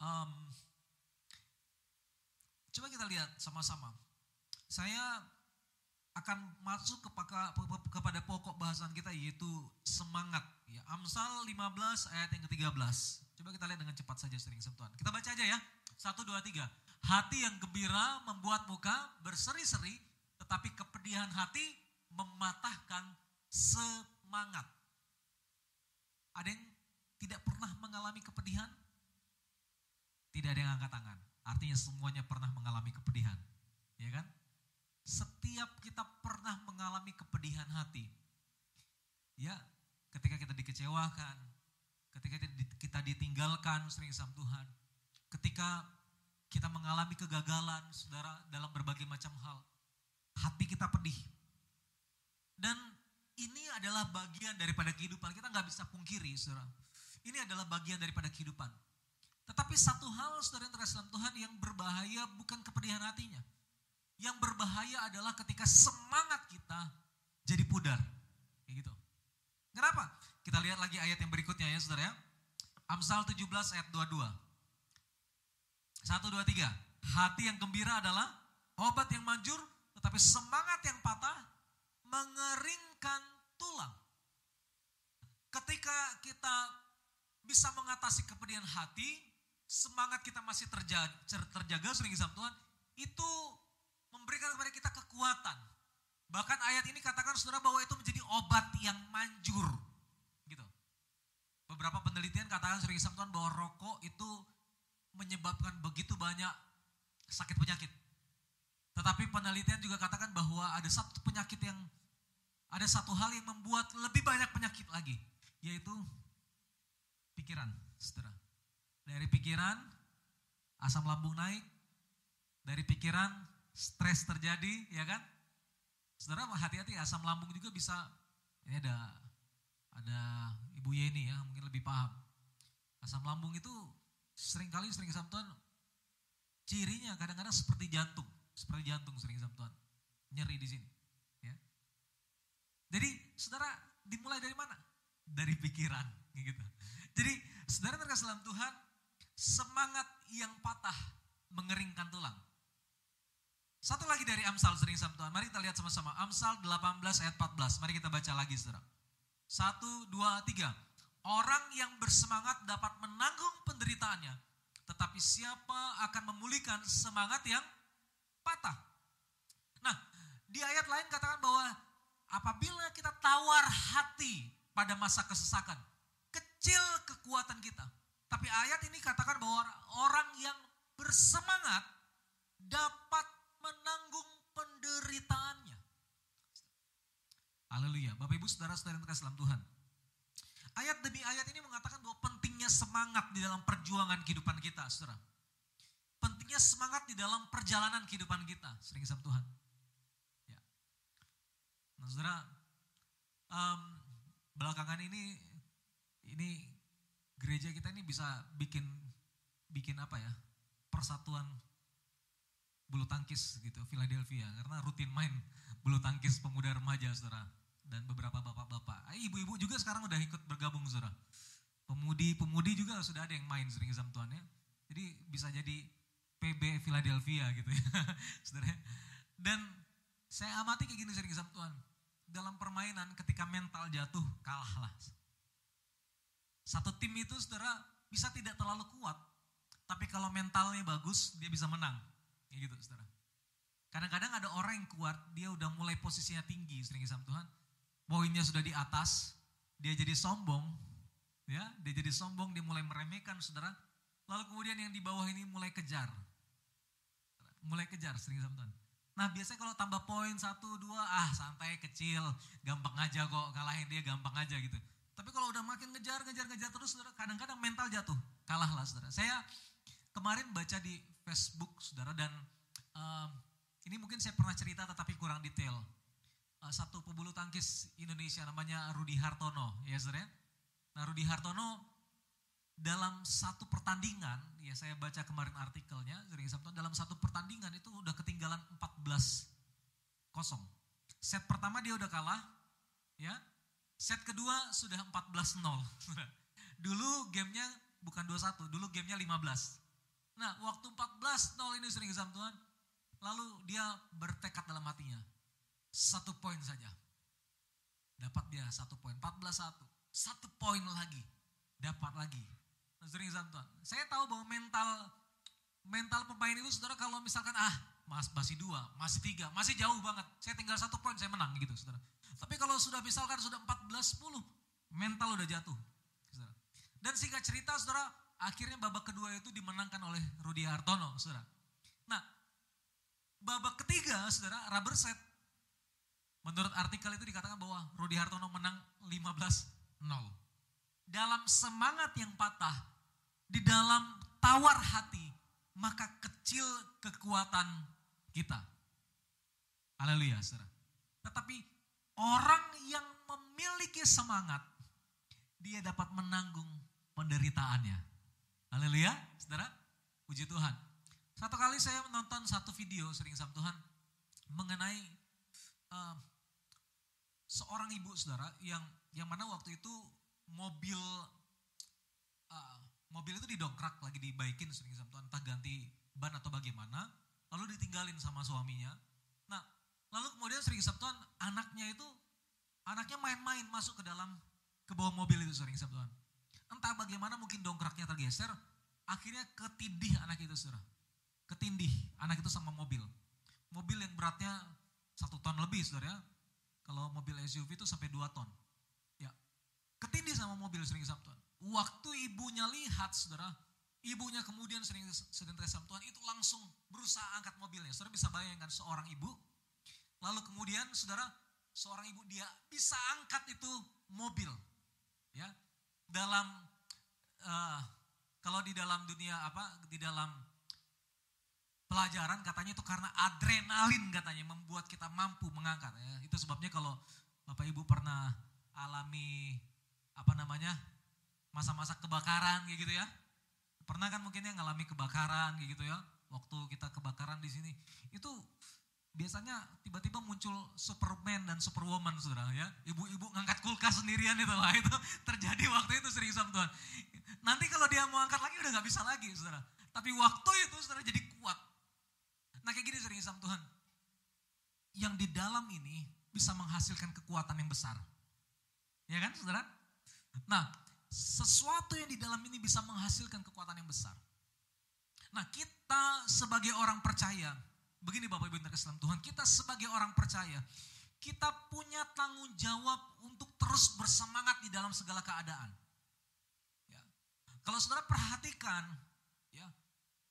Um, Coba kita lihat sama-sama. Saya akan masuk kepada pokok bahasan kita yaitu semangat. Ya, Amsal 15 ayat yang ke-13. Coba kita lihat dengan cepat saja sering sentuhan. Kita baca aja ya. 1, 2, 3. Hati yang gembira membuat muka berseri-seri, Tetapi kepedihan hati mematahkan semangat. Ada yang tidak pernah mengalami kepedihan? Tidak ada yang angkat tangan. Artinya semuanya pernah mengalami kepedihan. Ya kan? Setiap kita pernah mengalami kepedihan hati. Ya, ketika kita dikecewakan, ketika kita ditinggalkan sering sama Tuhan, ketika kita mengalami kegagalan saudara dalam berbagai macam hal, hati kita pedih. Dan ini adalah bagian daripada kehidupan, kita nggak bisa pungkiri saudara. Ini adalah bagian daripada kehidupan. Tetapi satu hal saudara yang terkasih dalam Tuhan yang berbahaya bukan kepedihan hatinya. Yang berbahaya adalah ketika semangat kita jadi pudar. Kayak gitu. Kenapa? Kita lihat lagi ayat yang berikutnya ya saudara ya. Amsal 17 ayat 22. 1, 2, 3. Hati yang gembira adalah obat yang manjur, tetapi semangat yang patah mengeringkan tulang. Ketika kita bisa mengatasi kepedihan hati, semangat kita masih terjaga, terjaga sering sama Tuhan, itu memberikan kepada kita kekuatan. Bahkan ayat ini katakan saudara bahwa itu menjadi obat yang manjur. Gitu. Beberapa penelitian katakan sering sama Tuhan bahwa rokok itu menyebabkan begitu banyak sakit penyakit. Tetapi penelitian juga katakan bahwa ada satu penyakit yang ada satu hal yang membuat lebih banyak penyakit lagi, yaitu pikiran, saudara. Dari pikiran, asam lambung naik, dari pikiran, stres terjadi, ya kan? Saudara hati-hati asam lambung juga bisa, ini ada ada Ibu Yeni ya, mungkin lebih paham. Asam lambung itu sering kali sering Tuhan cirinya kadang-kadang seperti jantung, seperti jantung sering Tuhan nyeri di sini. Jadi saudara dimulai dari mana? Dari pikiran, gitu. Jadi saudara terkasih dalam Tuhan, semangat yang patah mengeringkan tulang. Satu lagi dari Amsal sering sama Tuhan. Mari kita lihat sama-sama. Amsal 18 ayat 14. Mari kita baca lagi saudara. Satu, dua, tiga. Orang yang bersemangat dapat menanggung penderitaannya. Tetapi siapa akan memulihkan semangat yang patah. Nah, di ayat lain katakan bahwa apabila kita tawar hati pada masa kesesakan, kecil kekuatan kita. Tapi ayat ini katakan bahwa orang yang bersemangat dapat menanggung penderitaannya. Haleluya. Bapak Ibu Saudara-saudara yang terkasih dalam Tuhan. Ayat demi ayat ini mengatakan bahwa pentingnya semangat di dalam perjuangan kehidupan kita, Saudara. Pentingnya semangat di dalam perjalanan kehidupan kita, sering sama Tuhan. Nah, Saudara, um, belakangan ini ini gereja kita ini bisa bikin bikin apa ya? persatuan bulu tangkis gitu Philadelphia. Karena rutin main bulu tangkis pemuda remaja saudara dan beberapa bapak-bapak. Ah, ibu-ibu juga sekarang udah ikut bergabung saudara. Pemudi-pemudi juga sudah ada yang main sering sama Tuhan ya. Jadi bisa jadi PB Philadelphia gitu ya saudara. Dan saya amati kayak gini sering sama Tuhan dalam permainan ketika mental jatuh kalah lah satu tim itu saudara bisa tidak terlalu kuat tapi kalau mentalnya bagus dia bisa menang Kayak gitu, saudara. Kadang-kadang ada orang yang kuat, dia udah mulai posisinya tinggi, sering sama Tuhan. Poinnya sudah di atas, dia jadi sombong, ya, dia jadi sombong, dia mulai meremehkan, saudara. Lalu kemudian yang di bawah ini mulai kejar, mulai kejar, sering sama Tuhan. Nah biasanya kalau tambah poin satu dua, ah santai kecil, gampang aja kok kalahin dia gampang aja gitu. Tapi kalau udah makin ngejar, ngejar, ngejar terus, saudara, kadang-kadang mental jatuh, kalah lah, saudara. Saya kemarin baca di Facebook, saudara, dan um, ini mungkin saya pernah cerita tetapi kurang detail. Uh, satu pebulu tangkis Indonesia namanya Rudi Hartono, ya saudara. Nah Rudi Hartono dalam satu pertandingan, ya saya baca kemarin artikelnya, dalam satu pertandingan itu udah ketinggalan 14 kosong. Set pertama dia udah kalah, ya. Set kedua sudah 14-0. Dulu gamenya bukan 2-1, dulu gamenya 15. Nah, waktu 14 nol ini sering Tuhan, lalu dia bertekad dalam hatinya. Satu poin saja. Dapat dia satu poin, 14 satu. Satu poin lagi, dapat lagi. Sering sama Tuhan. Saya tahu bahwa mental mental pemain itu saudara kalau misalkan ah mas, masih dua, masih tiga, masih jauh banget. Saya tinggal satu poin, saya menang gitu, saudara. Tapi kalau sudah misalkan sudah 14-10, mental udah jatuh. Saudara. Dan singkat cerita, saudara, akhirnya babak kedua itu dimenangkan oleh Rudi Hartono, saudara. Nah, babak ketiga, saudara, rubber set. Menurut artikel itu dikatakan bahwa Rudi Hartono menang 15-0. Dalam semangat yang patah, di dalam tawar hati, maka kecil kekuatan kita. Haleluya, saudara. Tetapi orang yang memiliki semangat, dia dapat menanggung penderitaannya. Haleluya, saudara. Puji Tuhan. Satu kali saya menonton satu video sering sama Tuhan mengenai uh, seorang ibu saudara yang yang mana waktu itu mobil uh, mobil itu didongkrak lagi dibaikin sering sama entah ganti ban atau bagaimana lalu ditinggalin sama suaminya. Nah lalu kemudian sering sama Tuhan anaknya itu anaknya main-main masuk ke dalam ke bawah mobil itu sering sama Tuhan. Entah bagaimana mungkin dongkraknya tergeser akhirnya ketindih anak itu saudara. Ketindih anak itu sama mobil. Mobil yang beratnya satu ton lebih saudara ya. Kalau mobil SUV itu sampai 2 ton. Ketindih sama mobil sering Sabtuan. Waktu ibunya lihat saudara, ibunya kemudian sering sering Sabtuan itu langsung berusaha angkat mobilnya. Saudara bisa bayangkan seorang ibu, lalu kemudian saudara, seorang ibu dia bisa angkat itu mobil. Ya. Dalam uh, kalau di dalam dunia apa di dalam pelajaran katanya itu karena adrenalin katanya membuat kita mampu mengangkat ya. Itu sebabnya kalau Bapak Ibu pernah alami apa namanya masa-masa kebakaran kayak gitu ya. Pernah kan mungkin ya ngalami kebakaran kayak gitu ya. Waktu kita kebakaran di sini itu biasanya tiba-tiba muncul Superman dan Superwoman saudara ya. Ibu-ibu ngangkat kulkas sendirian itu lah itu terjadi waktu itu sering sama Tuhan. Nanti kalau dia mau angkat lagi udah nggak bisa lagi saudara. Tapi waktu itu saudara jadi kuat Nah kayak gini sering sama Tuhan. Yang di dalam ini bisa menghasilkan kekuatan yang besar. Ya kan saudara? Nah sesuatu yang di dalam ini bisa menghasilkan kekuatan yang besar. Nah kita sebagai orang percaya, begini Bapak Ibu yang Tuhan, kita sebagai orang percaya, kita punya tanggung jawab untuk terus bersemangat di dalam segala keadaan. Ya. Kalau saudara perhatikan, ya,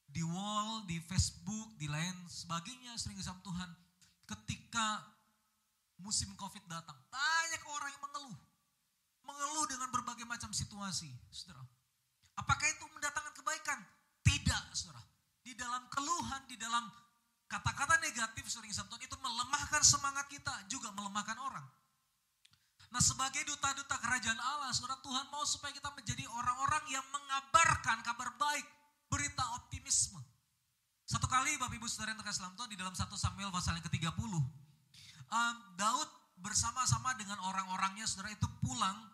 di wall, di Facebook, di lain sebagainya sering sama Tuhan. Ketika musim COVID datang, banyak orang yang mengeluh. Mengeluh dengan berbagai macam situasi, saudara. Apakah itu mendatangkan kebaikan? Tidak, saudara. Di dalam keluhan, di dalam kata-kata negatif sering Tuhan itu melemahkan semangat kita, juga melemahkan orang. Nah sebagai duta-duta kerajaan Allah, saudara Tuhan mau supaya kita menjadi orang-orang yang mengabarkan kabar baik berita optimisme. Satu kali Bapak Ibu Saudara yang terkasih dalam Tuhan di dalam 1 Samuel pasal yang ke-30. Um, Daud bersama-sama dengan orang-orangnya saudara itu pulang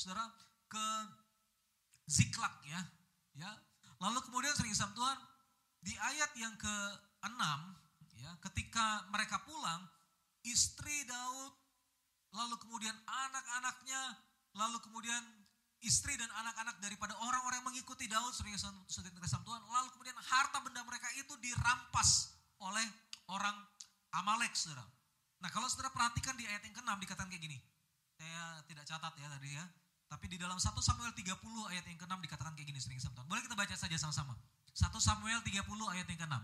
saudara ke Ziklag ya. ya. Lalu kemudian sering sama Tuhan di ayat yang ke-6 ya ketika mereka pulang istri Daud lalu kemudian anak-anaknya lalu kemudian istri dan anak-anak daripada orang-orang yang mengikuti Daud sebagai kesam Tuhan. Lalu kemudian harta benda mereka itu dirampas oleh orang Amalek, saudara. Nah kalau saudara perhatikan di ayat yang ke-6 dikatakan kayak gini. Saya tidak catat ya tadi ya. Tapi di dalam 1 Samuel 30 ayat yang ke-6 dikatakan kayak gini sering Tuhan. Boleh kita baca saja sama-sama. 1 Samuel 30 ayat yang ke-6.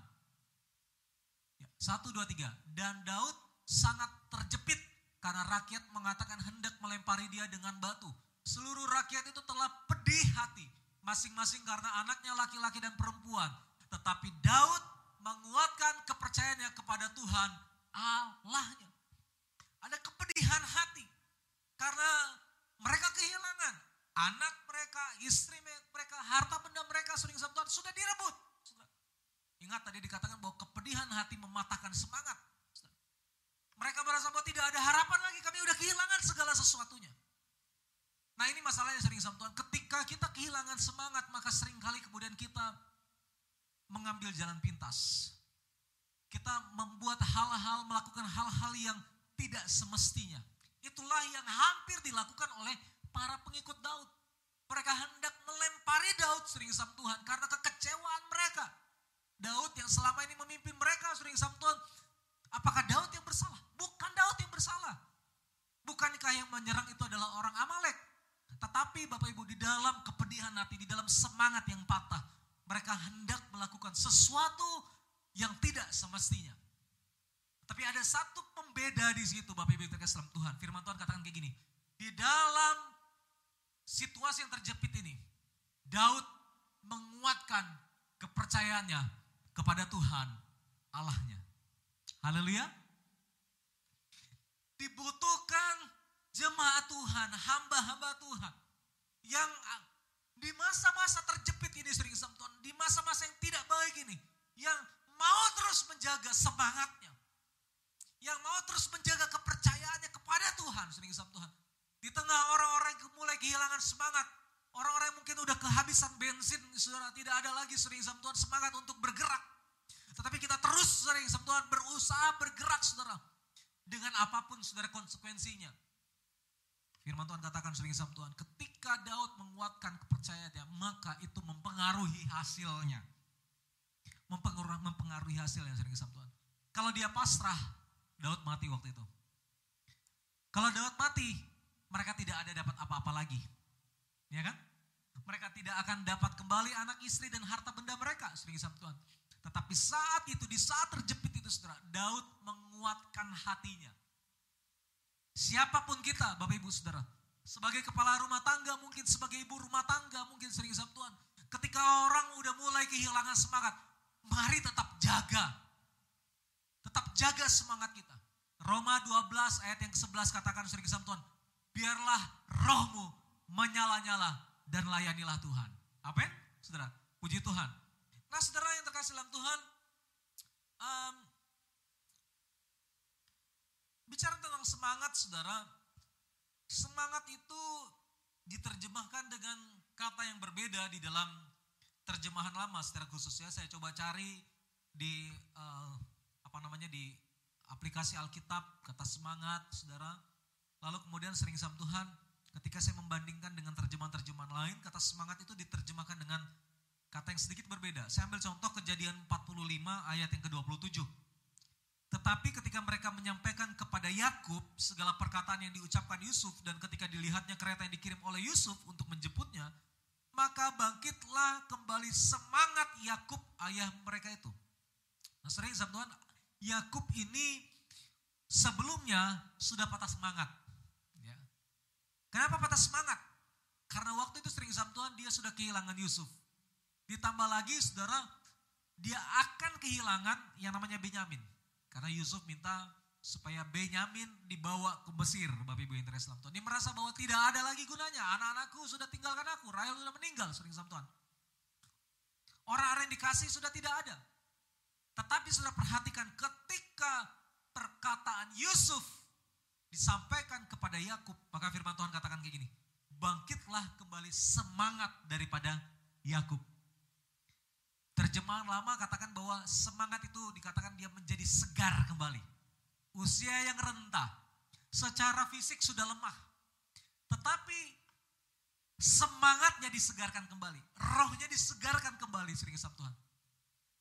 Ya, 1, 2, 3. Dan Daud sangat terjepit karena rakyat mengatakan hendak melempari dia dengan batu seluruh rakyat itu telah pedih hati. Masing-masing karena anaknya laki-laki dan perempuan. Tetapi Daud menguatkan kepercayaannya kepada Tuhan Allahnya. Ada kepedihan hati. Karena mereka kehilangan. Anak mereka, istri mereka, harta benda mereka sering Tuhan sudah direbut. Ingat tadi dikatakan bahwa kepedihan hati mematahkan semangat. Mereka merasa bahwa tidak ada harapan lagi, kami udah kehilangan segala sesuatunya. Nah ini masalahnya sering sama. Ketika kita kehilangan semangat, maka sering kali kemudian kita mengambil jalan pintas. Kita membuat hal-hal, melakukan hal-hal yang tidak semestinya. Itulah yang hampir dilakukan oleh para pengikut Daud. Mereka hendak melempari Daud sering sama Tuhan karena kekecewaan mereka. Daud yang selama ini memimpin mereka, sering sama Tuhan. Apakah Daud yang bersalah? Bukan Daud yang bersalah. Bukankah yang menyerang itu adalah orang Amalek? Tetapi Bapak Ibu di dalam kepedihan hati, di dalam semangat yang patah, mereka hendak melakukan sesuatu yang tidak semestinya. Tapi ada satu pembeda di situ Bapak Ibu terkasih dalam Tuhan. Firman Tuhan katakan kayak gini. Di dalam situasi yang terjepit ini, Daud menguatkan kepercayaannya kepada Tuhan Allahnya. Haleluya. Dibutuhkan jemaat Tuhan, hamba-hamba Tuhan yang di masa-masa terjepit ini sering Tuhan, di masa-masa yang tidak baik ini, yang mau terus menjaga semangatnya, yang mau terus menjaga kepercayaannya kepada Tuhan, sering sama Tuhan. Di tengah orang-orang yang mulai kehilangan semangat, orang-orang yang mungkin udah kehabisan bensin, saudara tidak ada lagi sering sama Tuhan semangat untuk bergerak. Tetapi kita terus sering sama Tuhan berusaha bergerak, saudara, dengan apa pun saudara konsekuensinya. Firman Tuhan katakan sering sama Tuhan, ketika Daud menguatkan kepercayaannya, maka itu mempengaruhi hasilnya. Mempengaruhi, mempengaruhi hasilnya sering sama Tuhan. Kalau dia pasrah, Daud mati waktu itu. Kalau Daud mati, mereka tidak ada dapat apa-apa lagi. Ya kan? Mereka tidak akan dapat kembali anak istri dan harta benda mereka, sering sama Tuhan. Tetapi saat itu, di saat terjepit itu saudara, Daud menguatkan hatinya. Siapa pun kita, Bapak Ibu Saudara, sebagai kepala rumah tangga, mungkin sebagai ibu rumah tangga, mungkin sering sama Tuhan. Ketika orang udah mulai kehilangan semangat, mari tetap jaga. Tetap jaga semangat kita. Roma 12 ayat yang ke-11 katakan sering sama biarlah rohmu menyala-nyala dan layanilah Tuhan. Amin? Saudara, puji Tuhan. Nah saudara yang terkasih dalam Tuhan, um, Bicara tentang semangat, saudara, semangat itu diterjemahkan dengan kata yang berbeda di dalam terjemahan lama secara khusus ya. Saya coba cari di uh, apa namanya di aplikasi Alkitab kata semangat, saudara. Lalu kemudian sering sama Tuhan, ketika saya membandingkan dengan terjemahan-terjemahan lain, kata semangat itu diterjemahkan dengan kata yang sedikit berbeda. Saya ambil contoh kejadian 45 ayat yang ke-27. Tetapi ketika mereka menyampaikan kepada Yakub segala perkataan yang diucapkan Yusuf dan ketika dilihatnya kereta yang dikirim oleh Yusuf untuk menjemputnya, maka bangkitlah kembali semangat Yakub ayah mereka itu. Nah sering Tuhan, Yakub ini sebelumnya sudah patah semangat. Ya. Kenapa patah semangat? Karena waktu itu sering sama Tuhan dia sudah kehilangan Yusuf. Ditambah lagi saudara, dia akan kehilangan yang namanya Benyamin. Karena Yusuf minta supaya Benyamin dibawa ke Mesir, Bapak Ibu yang Islam Tuhan. Dia merasa bahwa tidak ada lagi gunanya. Anak-anakku sudah tinggalkan aku, Rahel sudah meninggal, sering Tuhan. Orang-orang yang dikasih sudah tidak ada. Tetapi sudah perhatikan ketika perkataan Yusuf disampaikan kepada Yakub, maka firman Tuhan katakan kayak gini, bangkitlah kembali semangat daripada Yakub. Terjemahan lama katakan bahwa semangat itu dikatakan dia menjadi segar kembali. Usia yang rentah, secara fisik sudah lemah. Tetapi semangatnya disegarkan kembali. Rohnya disegarkan kembali sering sama Tuhan.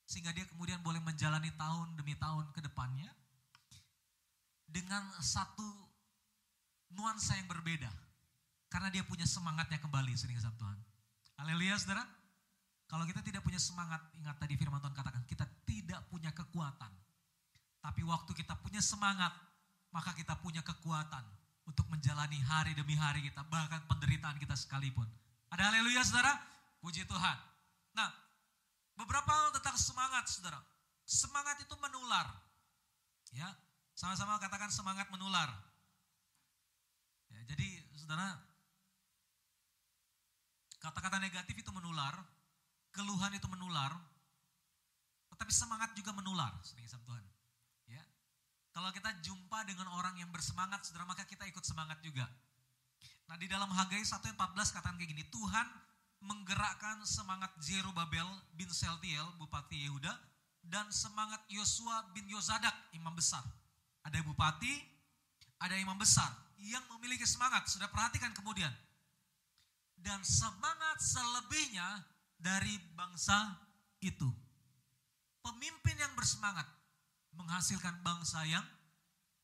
Sehingga dia kemudian boleh menjalani tahun demi tahun ke depannya dengan satu nuansa yang berbeda. Karena dia punya semangatnya kembali sering sama Tuhan. Haleluya saudara. Kalau kita tidak punya semangat, ingat tadi firman Tuhan katakan, kita tidak punya kekuatan. Tapi waktu kita punya semangat, maka kita punya kekuatan untuk menjalani hari demi hari kita, bahkan penderitaan kita sekalipun. Ada haleluya saudara? Puji Tuhan. Beberapa hal tentang semangat saudara. Semangat itu menular. Ya, sama-sama katakan semangat menular. Ya, jadi saudara, kata-kata negatif itu menular, keluhan itu menular, tetapi semangat juga menular, sering sama Tuhan. Ya. Kalau kita jumpa dengan orang yang bersemangat, saudara, maka kita ikut semangat juga. Nah di dalam Hagai 1 yang 14 katakan kayak gini, Tuhan menggerakkan semangat Zerubabel bin Seltiel, Bupati Yehuda, dan semangat Yosua bin Yozadak, imam besar. Ada bupati, ada imam besar yang memiliki semangat. Sudah perhatikan kemudian. Dan semangat selebihnya dari bangsa itu. Pemimpin yang bersemangat menghasilkan bangsa yang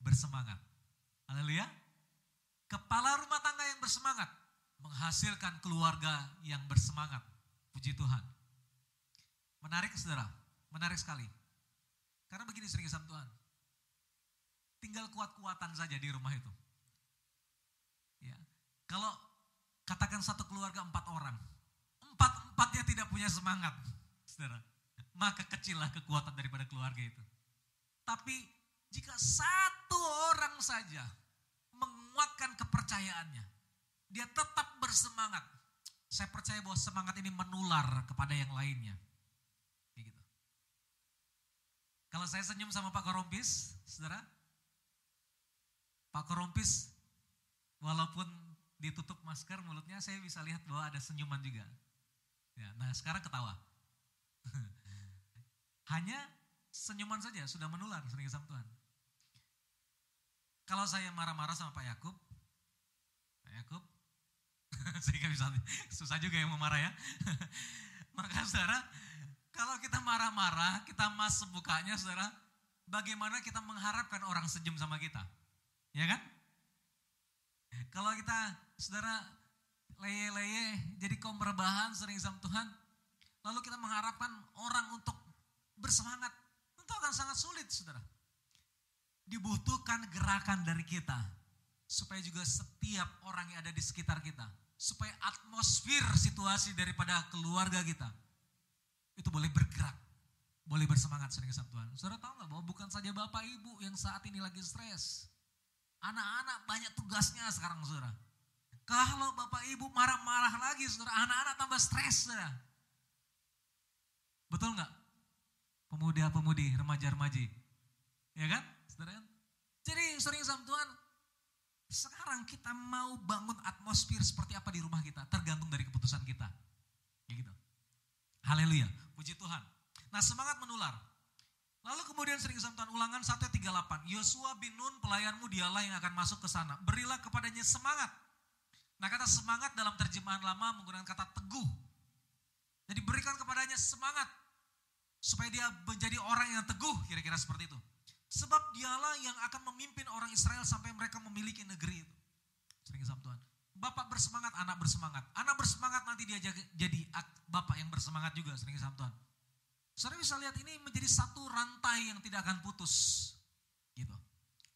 bersemangat. Haleluya. Kepala rumah tangga yang bersemangat menghasilkan keluarga yang bersemangat. Puji Tuhan. Menarik saudara, menarik sekali. Karena begini sering sama Tuhan. Tinggal kuat-kuatan saja di rumah itu. Ya. Kalau katakan satu keluarga empat orang, empat-empatnya tidak punya semangat, saudara. Maka kecillah kekuatan daripada keluarga itu. Tapi jika satu orang saja menguatkan kepercayaannya, dia tetap bersemangat. Saya percaya bahwa semangat ini menular kepada yang lainnya. Kayak gitu. Kalau saya senyum sama Pak Korompis, saudara, Pak Korompis walaupun ditutup masker mulutnya saya bisa lihat bahwa ada senyuman juga. Ya, nah sekarang ketawa. Hanya senyuman saja sudah menular sering sama Tuhan. Kalau saya marah-marah sama Pak Yakub, Pak Yakub, saya nggak bisa, susah juga yang memarah ya. Maka saudara, kalau kita marah-marah, kita mas bukanya saudara, bagaimana kita mengharapkan orang senyum sama kita? Ya kan? Kalau kita saudara leye-leye jadi kaum rebahan sering sama Tuhan, lalu kita mengharapkan orang untuk bersemangat, tentu akan sangat sulit saudara. Dibutuhkan gerakan dari kita, supaya juga setiap orang yang ada di sekitar kita, supaya atmosfer situasi daripada keluarga kita, itu boleh bergerak, boleh bersemangat sering sama Tuhan. Saudara tahu nggak bahwa bukan saja bapak ibu yang saat ini lagi stres, Anak-anak banyak tugasnya sekarang saudara. Kalau bapak ibu marah-marah lagi saudara, anak-anak tambah stres saudara. Betul nggak? Pemuda-pemudi, remaja-remaji. Ya kan? Saudara kan? Jadi sering sama Tuhan, sekarang kita mau bangun atmosfer seperti apa di rumah kita, tergantung dari keputusan kita. Ya gitu. Haleluya, puji Tuhan. Nah semangat menular. Lalu kemudian sering kesampaian ulangan 138. Yosua bin Nun pelayanmu dialah yang akan masuk ke sana. Berilah kepadanya semangat. Nah kata semangat dalam terjemahan lama menggunakan kata teguh. Jadi berikan kepadanya semangat. Supaya dia menjadi orang yang teguh kira-kira seperti itu. Sebab dialah yang akan memimpin orang Israel sampai mereka memiliki negeri itu. Sering kesampaian Tuhan. Bapak bersemangat, anak bersemangat. Anak bersemangat nanti dia jadi bapak yang bersemangat juga sering kesampaian Tuhan. Saudara bisa lihat ini menjadi satu rantai yang tidak akan putus. Gitu.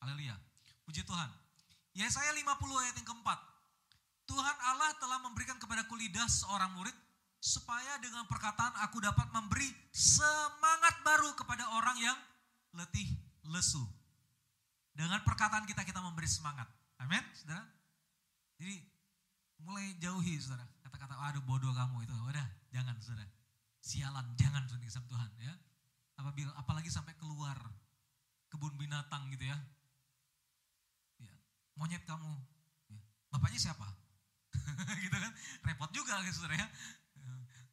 Haleluya. Puji Tuhan. Yesaya 50 ayat yang keempat. Tuhan Allah telah memberikan kepadaku lidah seorang murid supaya dengan perkataan aku dapat memberi semangat baru kepada orang yang letih lesu. Dengan perkataan kita kita memberi semangat. Amin, saudara. Jadi mulai jauhi saudara. Kata-kata aduh bodoh kamu itu. Udah, jangan saudara sialan jangan suntik sama Tuhan ya apabila apalagi sampai keluar kebun binatang gitu ya, ya monyet kamu ya. bapaknya siapa gitu kan repot juga gitu saudara ya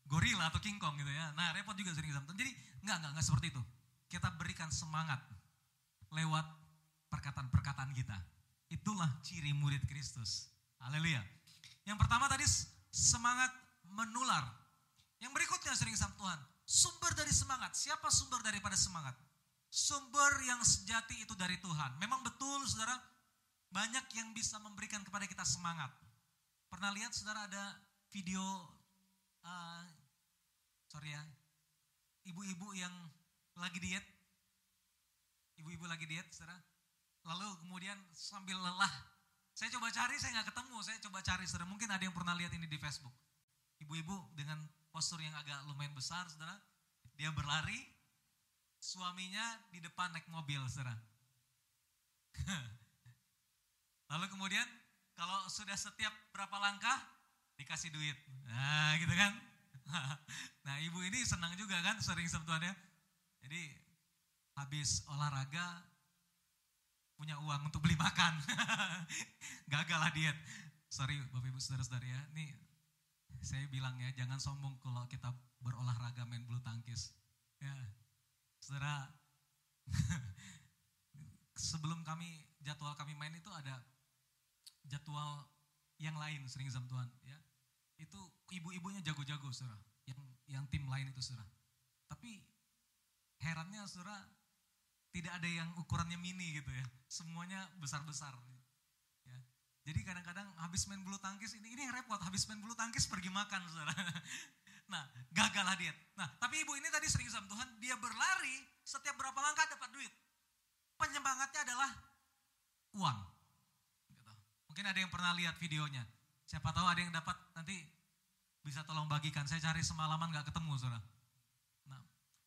gorila atau King Kong gitu ya nah repot juga sering sama Tuhan jadi nggak nggak nggak seperti itu kita berikan semangat lewat perkataan-perkataan kita itulah ciri murid Kristus haleluya yang pertama tadi semangat menular yang berikutnya sering sama Tuhan, sumber dari semangat. Siapa sumber daripada semangat? Sumber yang sejati itu dari Tuhan. Memang betul saudara, banyak yang bisa memberikan kepada kita semangat. Pernah lihat saudara ada video, uh, sorry ya, ibu-ibu yang lagi diet, ibu-ibu lagi diet saudara, lalu kemudian sambil lelah, saya coba cari, saya nggak ketemu, saya coba cari saudara, mungkin ada yang pernah lihat ini di Facebook. Ibu-ibu dengan postur yang agak lumayan besar, saudara. Dia berlari, suaminya di depan naik mobil, saudara. Lalu kemudian kalau sudah setiap berapa langkah dikasih duit. Nah gitu kan. nah ibu ini senang juga kan sering sentuhannya. Jadi habis olahraga punya uang untuk beli makan. Gagal lah diet. Sorry Bapak Ibu Saudara-saudara ya. Ini saya bilang ya jangan sombong kalau kita berolahraga main bulu tangkis. Ya, saudara, sebelum kami jadwal kami main itu ada jadwal yang lain sering sama Tuhan ya. Itu ibu-ibunya jago-jago saudara, yang yang tim lain itu saudara. Tapi herannya saudara tidak ada yang ukurannya mini gitu ya. Semuanya besar-besar. Ya. Jadi kadang-kadang habis main bulu tangkis ini ini repot habis main bulu tangkis pergi makan saudara. Nah gagallah diet. Nah tapi ibu ini tadi sering sama Tuhan dia berlari setiap berapa langkah dapat duit. Penyemangatnya adalah uang. Gitu. Mungkin ada yang pernah lihat videonya. Siapa tahu ada yang dapat nanti bisa tolong bagikan. Saya cari semalaman nggak ketemu saudara.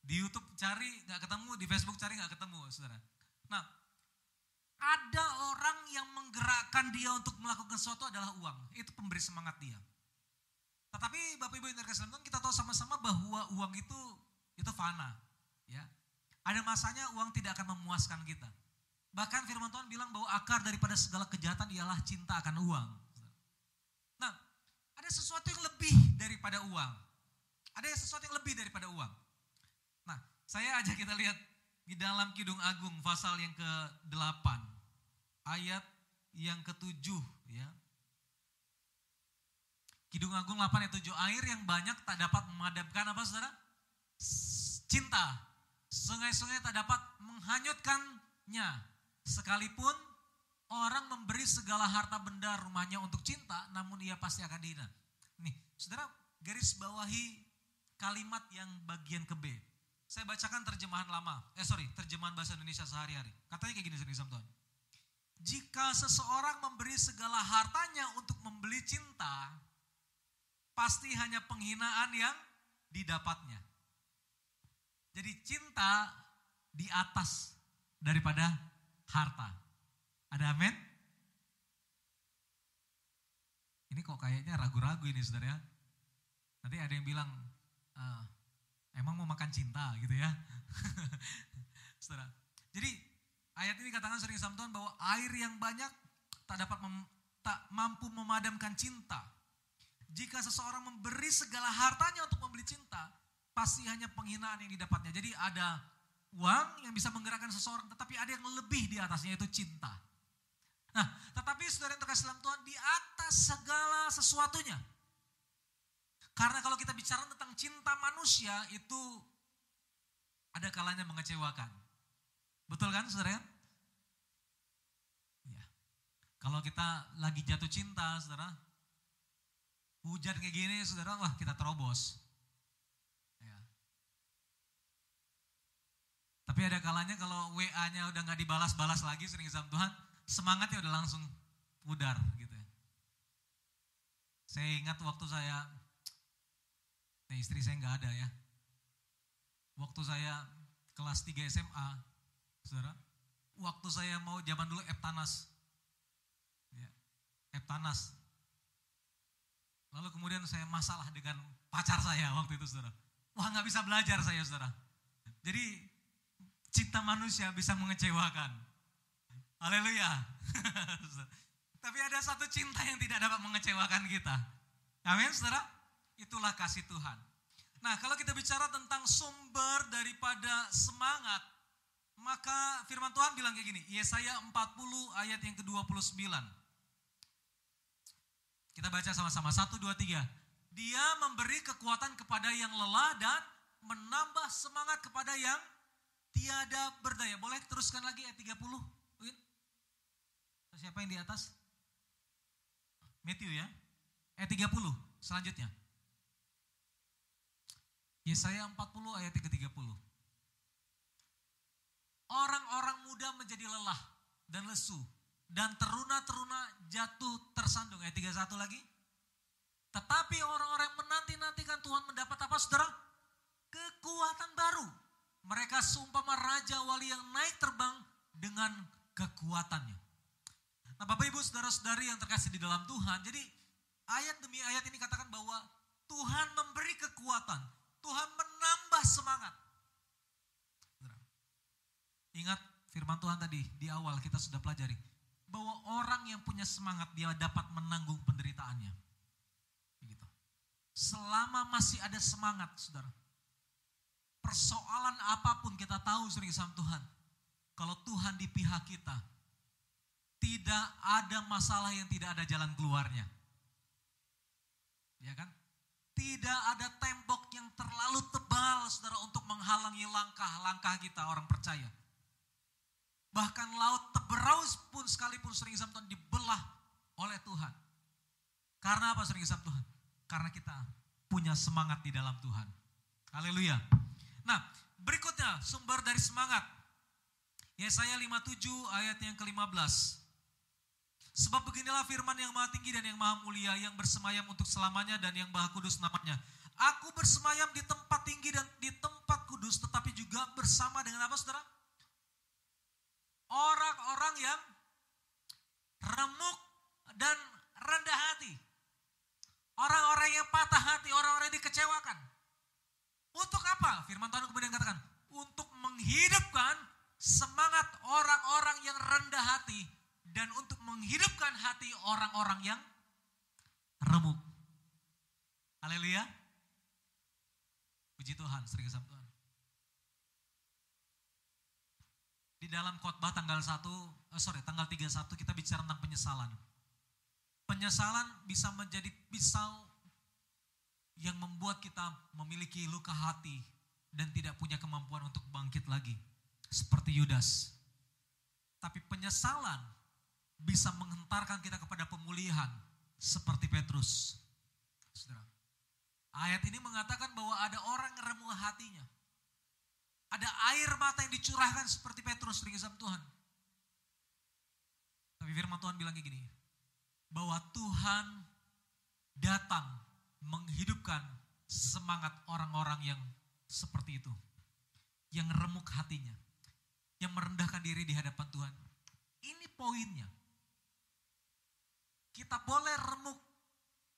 Di YouTube cari nggak ketemu, di Facebook cari nggak ketemu saudara. Nah ada orang yang menggerakkan dia untuk melakukan sesuatu adalah uang. Itu pemberi semangat dia. Tetapi Bapak Ibu yang terkasih kita tahu sama-sama bahwa uang itu itu fana, ya. Ada masanya uang tidak akan memuaskan kita. Bahkan firman Tuhan bilang bahwa akar daripada segala kejahatan ialah cinta akan uang. Nah, ada sesuatu yang lebih daripada uang. Ada sesuatu yang lebih daripada uang. Saya ajak kita lihat di dalam Kidung Agung pasal yang ke-8 ayat yang ke-7 ya. Kidung Agung 8 ayat 7 air yang banyak tak dapat memadamkan apa Saudara? Cinta. Sungai-sungai tak dapat menghanyutkannya. Sekalipun orang memberi segala harta benda rumahnya untuk cinta, namun ia pasti akan dihina. Nih, Saudara garis bawahi kalimat yang bagian ke B. Saya bacakan terjemahan lama, eh sorry, terjemahan bahasa Indonesia sehari-hari. Katanya kayak gini sering Tuhan. Jika seseorang memberi segala hartanya untuk membeli cinta, pasti hanya penghinaan yang didapatnya. Jadi cinta di atas daripada harta. Ada amin? Ini kok kayaknya ragu-ragu ini saudara ya. Nanti ada yang bilang, ah, emang mau makan cinta gitu ya. saudara. Jadi ayat ini katakan sering sama Tuhan bahwa air yang banyak tak dapat mem, tak mampu memadamkan cinta. Jika seseorang memberi segala hartanya untuk membeli cinta, pasti hanya penghinaan yang didapatnya. Jadi ada uang yang bisa menggerakkan seseorang, tetapi ada yang lebih di atasnya yaitu cinta. Nah, tetapi saudara yang terkasih dalam Tuhan, di atas segala sesuatunya. Karena kalau kita bicara tentang cinta manusia, itu ada kalanya mengecewakan. Betul kan saudara? Ya. Kalau kita lagi jatuh cinta, saudara, hujan kayak gini, saudara, wah kita terobos. Ya. Tapi ada kalanya kalau WA-nya udah nggak dibalas-balas lagi sering sama Tuhan, semangatnya udah langsung pudar gitu ya. Saya ingat waktu saya, nah istri saya nggak ada ya. Waktu saya kelas 3 SMA, saudara, waktu saya mau zaman dulu Eptanas, ya, Eptanas. Lalu kemudian saya masalah dengan pacar saya waktu itu saudara. Wah nggak bisa belajar saya saudara. Jadi cinta manusia bisa mengecewakan. Haleluya. Tapi ada satu cinta yang tidak dapat mengecewakan kita. Amin, saudara. Itulah kasih Tuhan. Nah, kalau kita bicara tentang sumber daripada semangat, maka firman Tuhan bilang kayak gini, Yesaya 40 ayat yang ke-29. Kita baca sama-sama, 1, 2, 3. Dia memberi kekuatan kepada yang lelah dan menambah semangat kepada yang tiada berdaya. Boleh teruskan lagi ayat 30, Win? Siapa yang di atas? Matthew ya. Ayat 30, selanjutnya. Yesaya 40 ayat ke-30. Orang-orang muda menjadi lelah dan lesu dan teruna-teruna jatuh tersandung. Ayat 31 lagi. Tetapi orang-orang yang menanti-nantikan Tuhan mendapat apa saudara? Kekuatan baru. Mereka seumpama raja wali yang naik terbang dengan kekuatannya. Nah Bapak Ibu saudara-saudari yang terkasih di dalam Tuhan. Jadi ayat demi ayat ini katakan bahwa Tuhan memberi kekuatan. Tuhan menambah semangat. Ingat firman Tuhan tadi di awal kita sudah pelajari. Bahwa orang yang punya semangat dia dapat menanggung penderitaannya. Begitu. Selama masih ada semangat saudara. Persoalan apa pun kita tahu sering sama Tuhan. Kalau Tuhan di pihak kita. Tidak ada masalah yang tidak ada jalan keluarnya. Ya kan? Tidak ada tembok yang terlalu tebal saudara untuk menghalangi langkah-langkah kita orang percaya. Bahkan laut teberau pun sekalipun sering Tuhan dibelah oleh Tuhan. Karena apa sering Tuhan? Karena kita punya semangat di dalam Tuhan. Haleluya. Nah, berikutnya sumber dari semangat. Yesaya 57 ayat yang ke-15. Sebab beginilah firman yang maha tinggi dan yang maha mulia yang bersemayam untuk selamanya dan yang maha kudus namanya. Aku bersemayam di tempat tinggi dan di tempat kudus tetapi juga bersama dengan apa saudara? Orang-orang yang remuk dan rendah hati. Orang-orang yang patah hati, orang-orang yang dikecewakan. Untuk apa? Firman Tuhan kemudian katakan, untuk menghidupkan semangat orang-orang yang rendah hati dan untuk menghidupkan hati orang-orang yang remuk. Haleluya. Puji Tuhan, sering kesam Tuhan. Di dalam khotbah tanggal 1, oh sorry, tanggal 31 kita bicara tentang penyesalan. Penyesalan bisa menjadi pisau yang membuat kita memiliki luka hati dan tidak punya kemampuan untuk bangkit lagi. Seperti Yudas. Tapi penyesalan bisa menghentarkan kita kepada pemulihan seperti Petrus. Saudara. Ayat ini mengatakan bahwa ada orang remuk hatinya. Ada air mata yang dicurahkan seperti Petrus di Tuhan. Tapi firman Tuhan bilang gini, bahwa Tuhan datang menghidupkan semangat orang-orang yang seperti itu. Yang remuk hatinya. Yang merendahkan diri di hadapan Tuhan. Ini poinnya. Kita boleh remuk.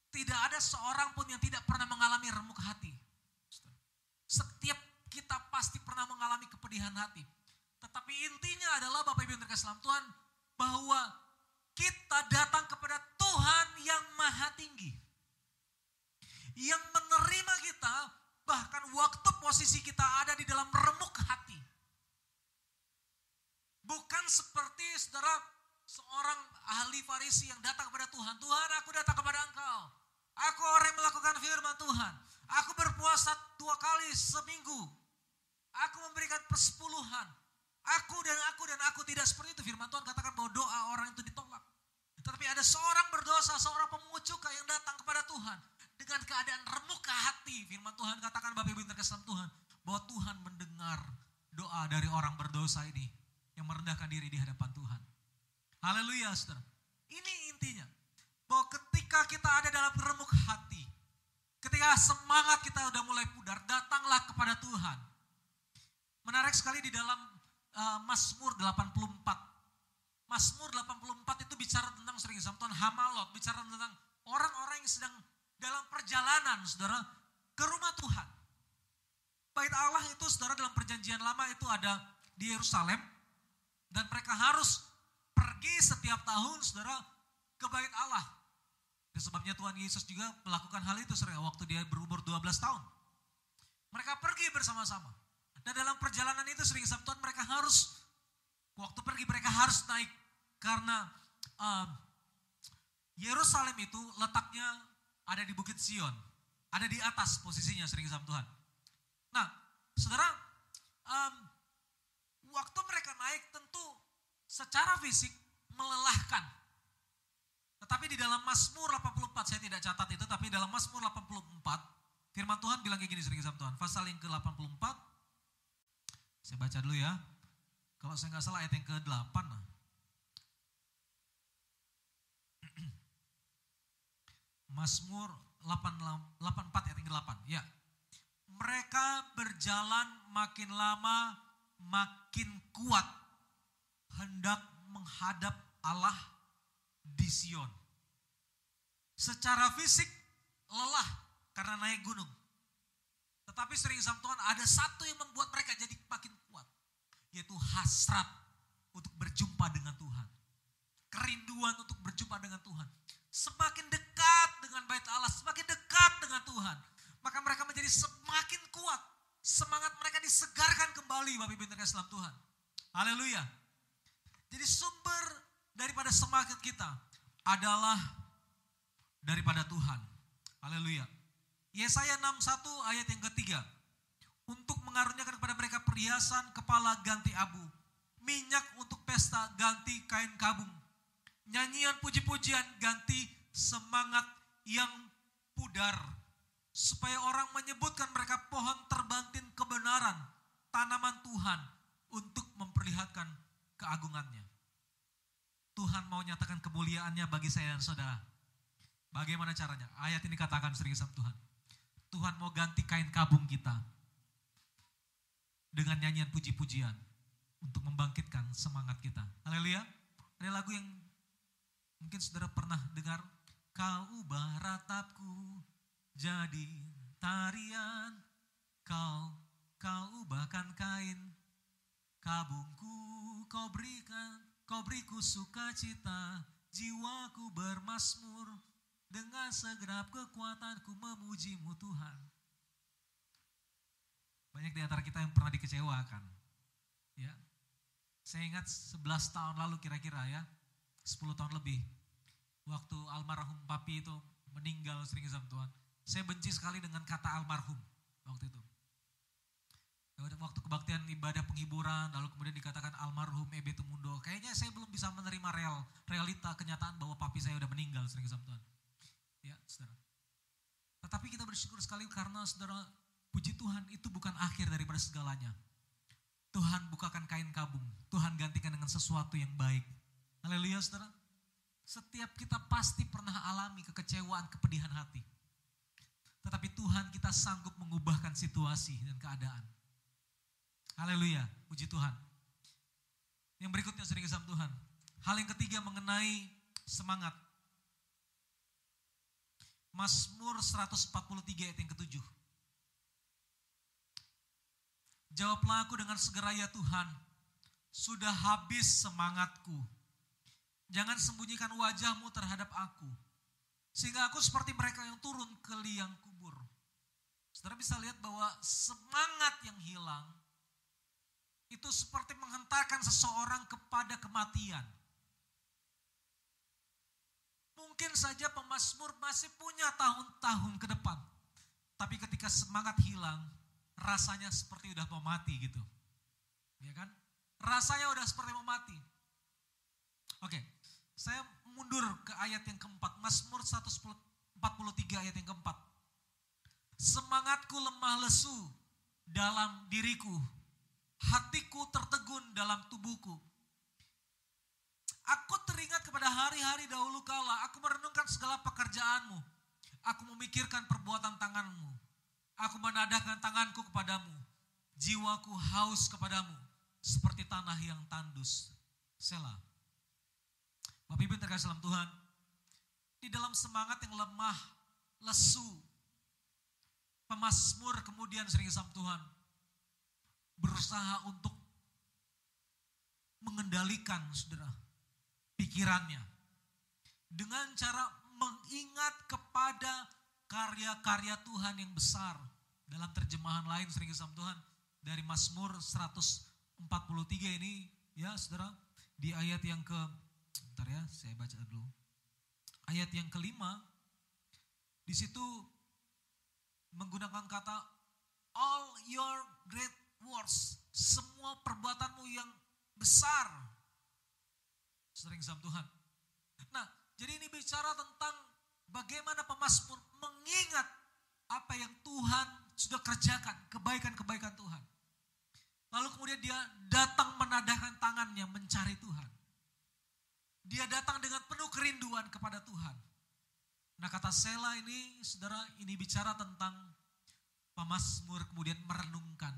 Tidak ada seorang pun yang tidak pernah mengalami remuk hati. Setiap kita pasti pernah mengalami kepedihan hati. Tetapi intinya adalah Bapak Ibu yang terkasih dalam Tuhan bahwa kita datang kepada Tuhan yang maha tinggi. Yang menerima kita bahkan waktu posisi kita ada di dalam remuk hati. Bukan seperti saudara seorang ahli Farisi yang datang kepada Tuhan. Tuhan aku datang kepada engkau. Aku orang yang melakukan firman Tuhan. Aku berpuasa dua kali seminggu. Aku memberikan persepuluhan. Aku dan aku dan aku tidak seperti itu. Firman Tuhan katakan bahwa doa orang itu ditolak. Tetapi ada seorang berdosa, seorang pemungut cukai yang datang kepada Tuhan. Dengan keadaan remuk ke hati. Firman Tuhan katakan Bapak Ibu terkesan Tuhan. Bahwa Tuhan mendengar doa dari orang berdosa ini. Yang merendahkan diri di hadapan Tuhan. Haleluya saudara. Ini intinya. Bahwa ketika kita ada dalam remuk hati. Ketika semangat kita udah mulai pudar. Datanglah kepada Tuhan. Menarik sekali di dalam uh, Mazmur 84. Mazmur 84 itu bicara tentang sering Tuhan Hamalot. Bicara tentang orang-orang yang sedang dalam perjalanan saudara ke rumah Tuhan. Bait Allah itu saudara dalam perjanjian lama itu ada di Yerusalem. Dan mereka harus pergi setiap tahun saudara ke bait Allah. Dan sebabnya Tuhan Yesus juga melakukan hal itu saudara waktu dia berumur 12 tahun. Mereka pergi bersama-sama. Dan dalam perjalanan itu sering Sabtuan mereka harus waktu pergi mereka harus naik karena um, Yerusalem itu letaknya ada di Bukit Sion, ada di atas posisinya sering Tuhan. Nah, saudara, um, waktu mereka naik tentu secara fisik melelahkan. Tetapi di dalam Mazmur 84, saya tidak catat itu, tapi dalam Mazmur 84, firman Tuhan bilang kayak gini sering Tuhan. Pasal yang ke-84, saya baca dulu ya. Kalau saya nggak salah ayat yang ke-8. Nah. Mazmur 84 ayat yang ke-8. Ya. Mereka berjalan makin lama makin kuat hendak menghadap Allah di Sion. Secara fisik lelah karena naik gunung. Tetapi sering sama Tuhan ada satu yang membuat mereka jadi makin kuat. Yaitu hasrat untuk berjumpa dengan Tuhan. Kerinduan untuk berjumpa dengan Tuhan. Semakin dekat dengan bait Allah, semakin dekat dengan Tuhan. Maka mereka menjadi semakin kuat. Semangat mereka disegarkan kembali Bapak Ibu Tuhan. Tuhan. Haleluya. Jadi sumber daripada semangat kita adalah daripada Tuhan. Haleluya. Yesaya 61 ayat yang ketiga. Untuk mengaruniakan kepada mereka perhiasan kepala ganti abu. Minyak untuk pesta ganti kain kabung. Nyanyian puji-pujian ganti semangat yang pudar. Supaya orang menyebutkan mereka pohon terbantin kebenaran. Tanaman Tuhan untuk memperlihatkan keagungannya. Tuhan mau nyatakan kemuliaannya bagi saya dan saudara. Bagaimana caranya? Ayat ini katakan sering sama Tuhan. Tuhan mau ganti kain kabung kita dengan nyanyian puji-pujian untuk membangkitkan semangat kita. Haleluya. Ada lagu yang mungkin saudara pernah dengar. Kau ubah ratapku jadi tarian. Kau, kau ubahkan kain kabungku. Kau berikan, kau beriku sukacita. Jiwaku bermasmur dengan segenap kekuatanku memujimu Tuhan. Banyak di antara kita yang pernah dikecewakan. Ya. Saya ingat 11 tahun lalu kira-kira ya, 10 tahun lebih. Waktu almarhum papi itu meninggal sering sama Tuhan. Saya benci sekali dengan kata almarhum waktu itu. Ya waktu kebaktian ibadah penghiburan, lalu kemudian dikatakan almarhum Ebe Tumundo. Kayaknya saya belum bisa menerima real, realita, kenyataan bahwa papi saya udah meninggal sering sama Tuhan. Ya, saudara. Tetapi kita bersyukur sekali karena saudara Puji Tuhan itu bukan akhir daripada segalanya. Tuhan bukakan kain kabung. Tuhan gantikan dengan sesuatu yang baik. Haleluya saudara. Setiap kita pasti pernah alami kekecewaan, kepedihan hati. Tetapi Tuhan kita sanggup mengubahkan situasi dan keadaan. Haleluya, puji Tuhan. Yang berikutnya sering sama Tuhan. Hal yang ketiga mengenai semangat. Mazmur 143 ayat yang ketujuh. Jawablah aku dengan segera ya Tuhan, sudah habis semangatku. Jangan sembunyikan wajahmu terhadap aku. Sehingga aku seperti mereka yang turun ke liang kubur. Saudara bisa lihat bahwa semangat yang hilang itu seperti menghentarkan seseorang kepada kematian. Mungkin saja pemazmur masih punya tahun-tahun ke depan. Tapi ketika semangat hilang, rasanya seperti udah mau mati gitu. Ya kan? Rasanya udah seperti mau mati. Oke, saya mundur ke ayat yang keempat. Mazmur 143 ayat yang keempat. Semangatku lemah lesu dalam diriku. Hatiku tertegun dalam tubuhku. Aku teringat kepada hari-hari dahulu kala. Aku merenungkan segala pekerjaanmu. Aku memikirkan perbuatan tanganmu. Aku menadahkan tanganku kepadamu. Jiwaku haus kepadamu. Seperti tanah yang tandus. Selah. Bapak Ibu terkasih dalam Tuhan. Di dalam semangat yang lemah, lesu. Pemasmur kemudian sering sama Tuhan. Berusaha untuk mengendalikan saudara pikirannya. Dengan cara mengingat kepada karya-karya Tuhan yang besar. Dalam terjemahan lain sering sama Tuhan dari Mazmur 143 ini ya saudara di ayat yang ke bentar ya saya baca dulu. Ayat yang kelima di situ menggunakan kata all your great works, semua perbuatanmu yang besar. Sering sama Tuhan. Nah, jadi ini bicara tentang bagaimana pemazmur mengingat apa yang Tuhan sudah kerjakan, kebaikan-kebaikan Tuhan. Lalu kemudian dia datang menadahkan tangannya mencari Tuhan. Dia datang dengan penuh kerinduan kepada Tuhan. Nah kata Sela ini, saudara, ini bicara tentang pemazmur kemudian merenungkan.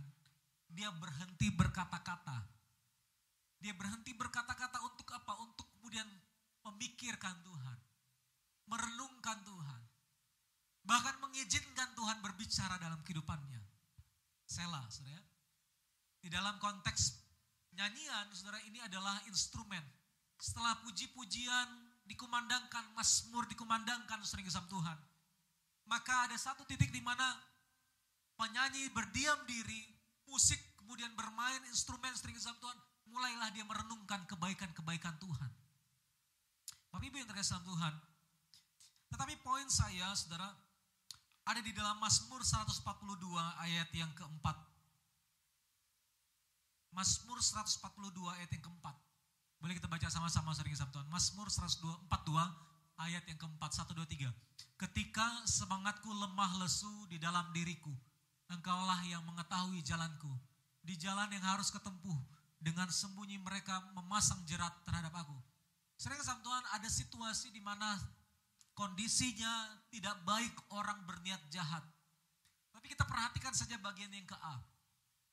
Dia berhenti berkata-kata. Dia berhenti berkata-kata untuk apa? Untuk kemudian memikirkan Tuhan. Merenungkan Tuhan. Bahkan mengizinkan Tuhan berbicara dalam kehidupannya. Sela, saudara. Di dalam konteks nyanyian, saudara, ini adalah instrumen. Setelah puji-pujian dikumandangkan, masmur dikumandangkan sering kesam Tuhan. Maka ada satu titik di mana penyanyi berdiam diri, musik kemudian bermain instrumen sering kesam Tuhan, mulailah dia merenungkan kebaikan-kebaikan Tuhan. Bapak Ibu yang terkasih dalam Tuhan, tetapi poin saya, saudara, ada di dalam Mazmur 142 ayat yang keempat. Mazmur 142 ayat yang keempat. Boleh kita baca sama-sama sering Tuhan. Mazmur 142 ayat yang keempat, 1, 2, 3. Ketika semangatku lemah lesu di dalam diriku, engkaulah yang mengetahui jalanku. Di jalan yang harus ketempuh, dengan sembunyi mereka memasang jerat terhadap aku. Sering sama Tuhan ada situasi di mana kondisinya tidak baik orang berniat jahat. Tapi kita perhatikan saja bagian yang ke A.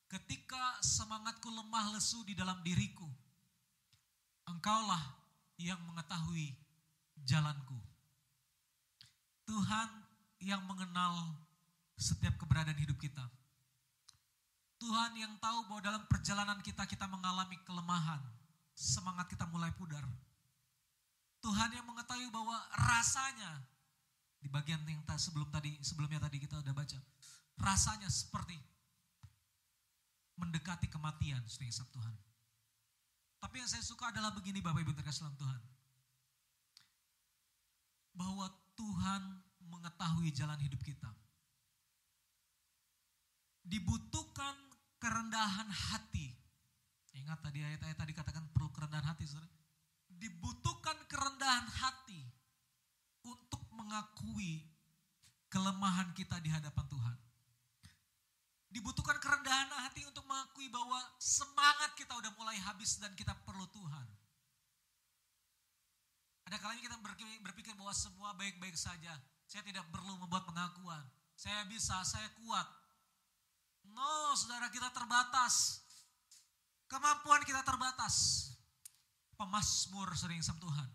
Ketika semangatku lemah lesu di dalam diriku, engkaulah yang mengetahui jalanku. Tuhan yang mengenal setiap keberadaan hidup kita. Tuhan yang tahu bahwa dalam perjalanan kita kita mengalami kelemahan, semangat kita mulai pudar. Tuhan yang mengetahui bahwa rasanya di bagian yang sebelum tadi sebelumnya tadi kita udah baca, rasanya seperti mendekati kematian, setiap Tuhan. Tapi yang saya suka adalah begini Bapak Ibu terkasih dalam Tuhan. Bahwa Tuhan mengetahui jalan hidup kita. Dibutuhkan kerendahan hati. Ingat tadi ayat-ayat tadi katakan perlu kerendahan hati, saudara. Dibutuhkan kerendahan hati untuk mengakui kelemahan kita di hadapan Tuhan. Dibutuhkan kerendahan hati untuk mengakui bahwa semangat kita udah mulai habis dan kita perlu Tuhan. Ada kalanya kita berpikir bahwa semua baik-baik saja. Saya tidak perlu membuat pengakuan. Saya bisa, saya kuat. No, saudara kita terbatas. Kemampuan kita terbatas. Pemasmur sering sama Tuhan.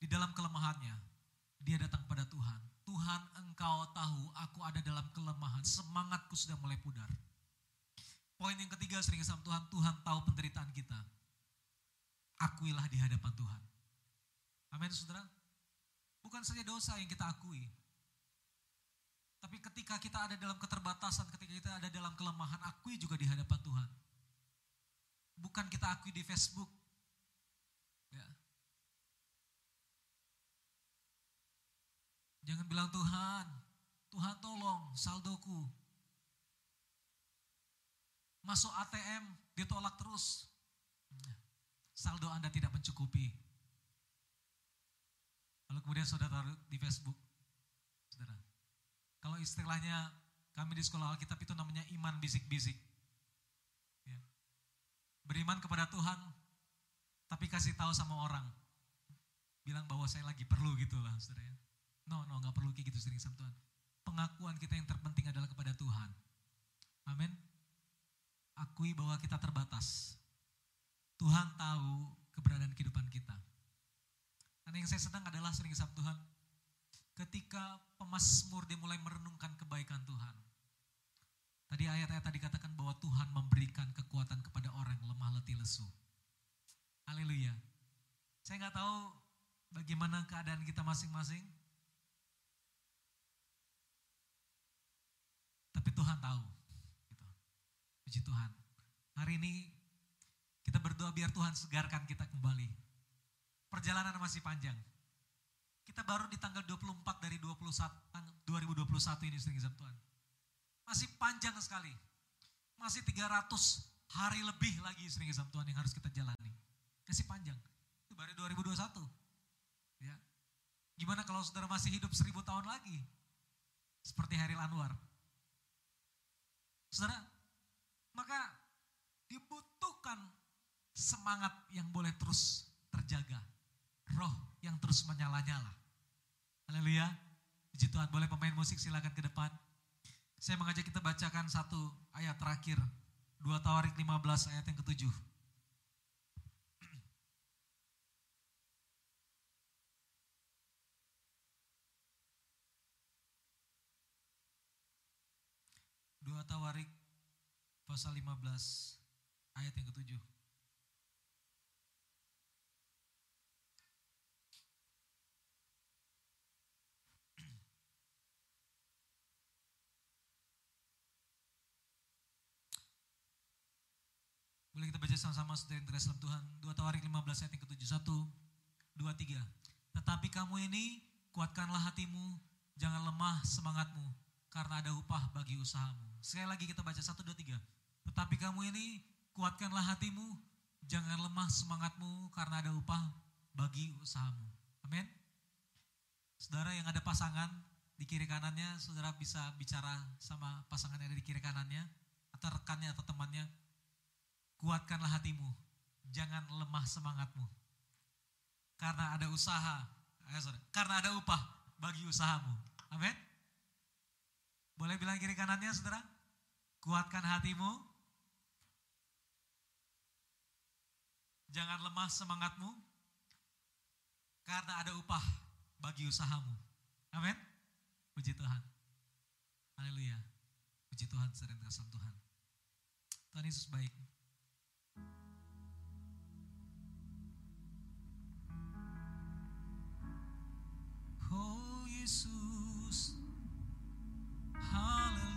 Di dalam kelemahannya, dia datang pada Tuhan. Tuhan engkau tahu aku ada dalam kelemahan. Semangatku sudah mulai pudar. Poin yang ketiga sering sama Tuhan. Tuhan tahu penderitaan kita. Akuilah di hadapan Tuhan. Amin saudara. Bukan saja dosa yang kita akui. Tapi ketika kita ada dalam keterbatasan, ketika kita ada dalam kelemahan, akui juga di hadapan Tuhan. Bukan kita akui di Facebook. Ya. Jangan bilang Tuhan, Tuhan tolong saldoku. Masuk ATM ditolak terus. Saldo Anda tidak mencukupi. Lalu kemudian saudara taruh di Facebook. Kalau istilahnya kami di sekolah Alkitab itu namanya iman bisik-bisik. Ya. Beriman kepada Tuhan, tapi kasih tahu sama orang. Bilang bahwa saya lagi perlu gitu lah saudara ya. No, no, nggak perlu kayak gitu sering sama Tuhan. Pengakuan kita yang terpenting adalah kepada Tuhan. Amin. Akui bahwa kita terbatas. Tuhan tahu keberadaan kehidupan kita. Karena yang saya senang adalah sering sama Tuhan, ketika pemasmur dia mulai merenungkan kebaikan Tuhan. Tadi ayat-ayat tadi katakan bahwa Tuhan memberikan kekuatan kepada orang yang lemah letih lesu. Haleluya. Saya nggak tahu bagaimana keadaan kita masing-masing. Tapi Tuhan tahu. Gitu. Puji Tuhan. Hari ini kita berdoa biar Tuhan segarkan kita kembali perjalanan masih panjang. Kita baru di tanggal 24 dari 21, 2021 ini sering Tuhan. Masih panjang sekali. Masih 300 hari lebih lagi sering Tuhan yang harus kita jalani. Masih panjang. Itu baru 2021. Ya. Gimana kalau saudara masih hidup seribu tahun lagi? Seperti hari Anwar. Saudara, maka dibutuhkan semangat yang boleh terus terjaga roh yang terus menyala-nyala. Haleluya. Puji Tuhan, boleh pemain musik silakan ke depan. Saya mengajak kita bacakan satu ayat terakhir. 2 Tawarik 15 ayat yang ketujuh. Dua Tawarik pasal 15 ayat yang ketujuh. Boleh kita baca sama-sama saudara yang dalam Tuhan. 2 Tawarik 15 ayat yang ke-7. 1, 2, 3. Tetapi kamu ini kuatkanlah hatimu Jangan lemah semangatmu karena ada upah bagi usahamu. Sekali lagi kita baca satu dua tiga. Tetapi kamu ini kuatkanlah hatimu, jangan lemah semangatmu karena ada upah bagi usahamu. Amin. Saudara yang ada pasangan di kiri kanannya, saudara bisa bicara sama pasangan yang ada di kiri kanannya, atau rekannya atau temannya. Kuatkanlah hatimu, jangan lemah semangatmu. Karena ada usaha, eh, sorry, karena ada upah bagi usahamu. Amin. Boleh bilang kiri kanannya saudara? Kuatkan hatimu. Jangan lemah semangatmu. Karena ada upah bagi usahamu. Amin. Puji Tuhan. Haleluya. Puji Tuhan, sering Tuhan. Tuhan Yesus baik. Oh Yesus. Haleluya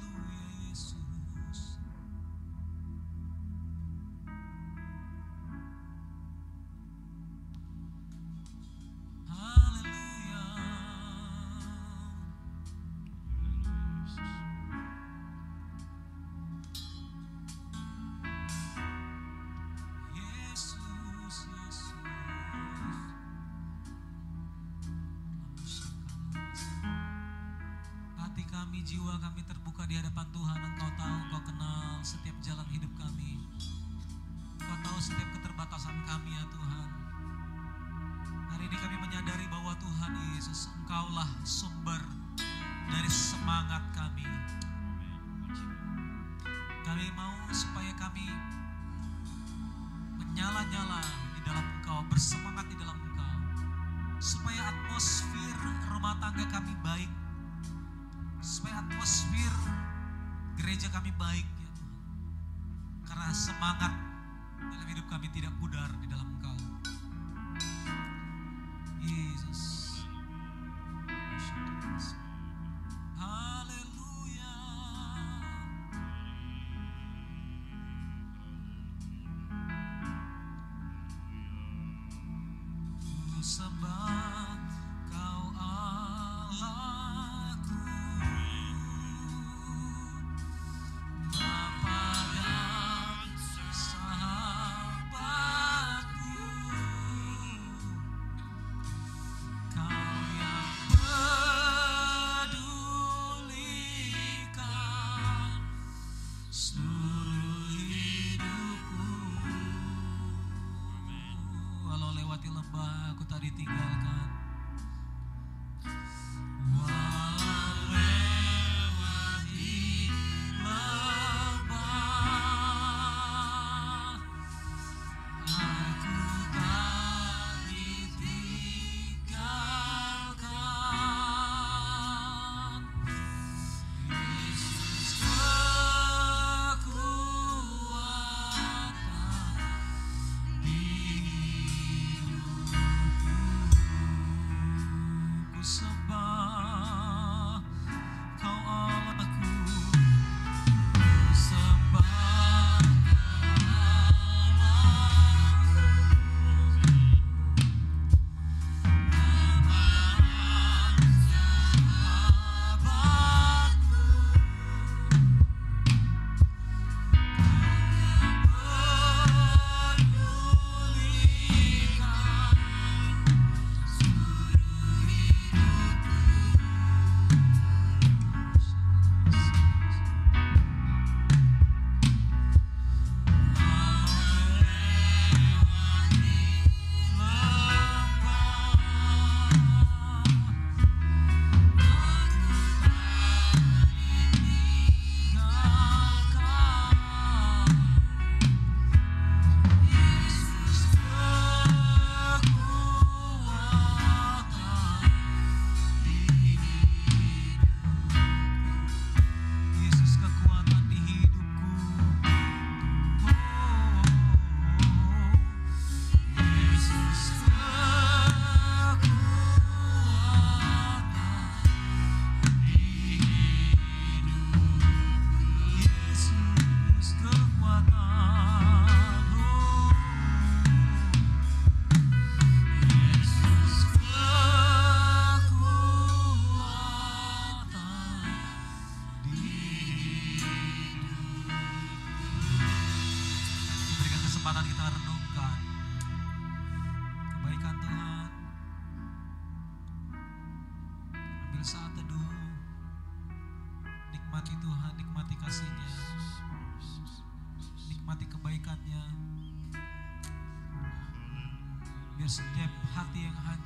kami, jiwa kami terbuka di hadapan Tuhan. Engkau tahu, Engkau kenal setiap jalan hidup kami. Engkau tahu setiap keterbatasan kami ya Tuhan. Hari ini kami menyadari bahwa Tuhan Yesus, Engkaulah sumber dari semangat kami. Kami mau supaya kami menyala-nyala di dalam Engkau, bersemangat di dalam Engkau. Supaya atmosfer rumah tangga kami baik, supaya atmosfer gereja kami baik ya Tuhan. Karena semangat dalam hidup kami tidak pudar di dalam Engkau. Yesus. Lembah aku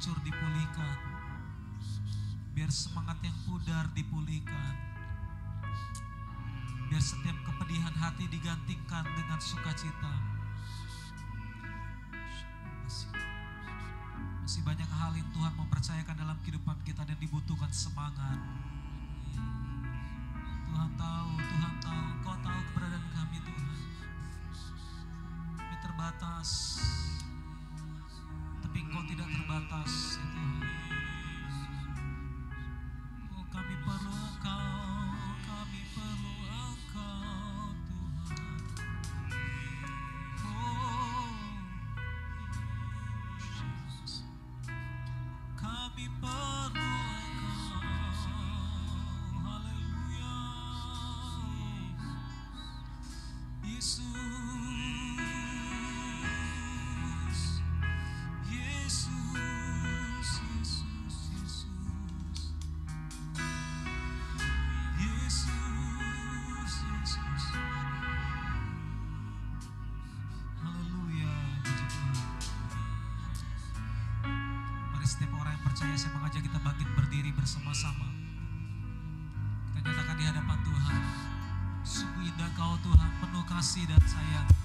hancur dipulihkan. Biar semangat yang pudar dipulihkan. Biar setiap kepedihan hati digantikan dengan sukacita. Masih, masih banyak hal yang Tuhan mempercayakan dalam kehidupan kita dan dibutuhkan semangat. Tuhan tahu, Tuhan tahu, Kau tahu keberadaan kami Tuhan. Kami terbatas tapi engkau tidak terbatas ya Tuhan. Oh kami perlu engkau, kami perlu engkau. percaya saya mengajak kita bangkit berdiri bersama-sama. Kita katakan di hadapan Tuhan. Sungguh indah kau Tuhan, penuh kasih dan sayang.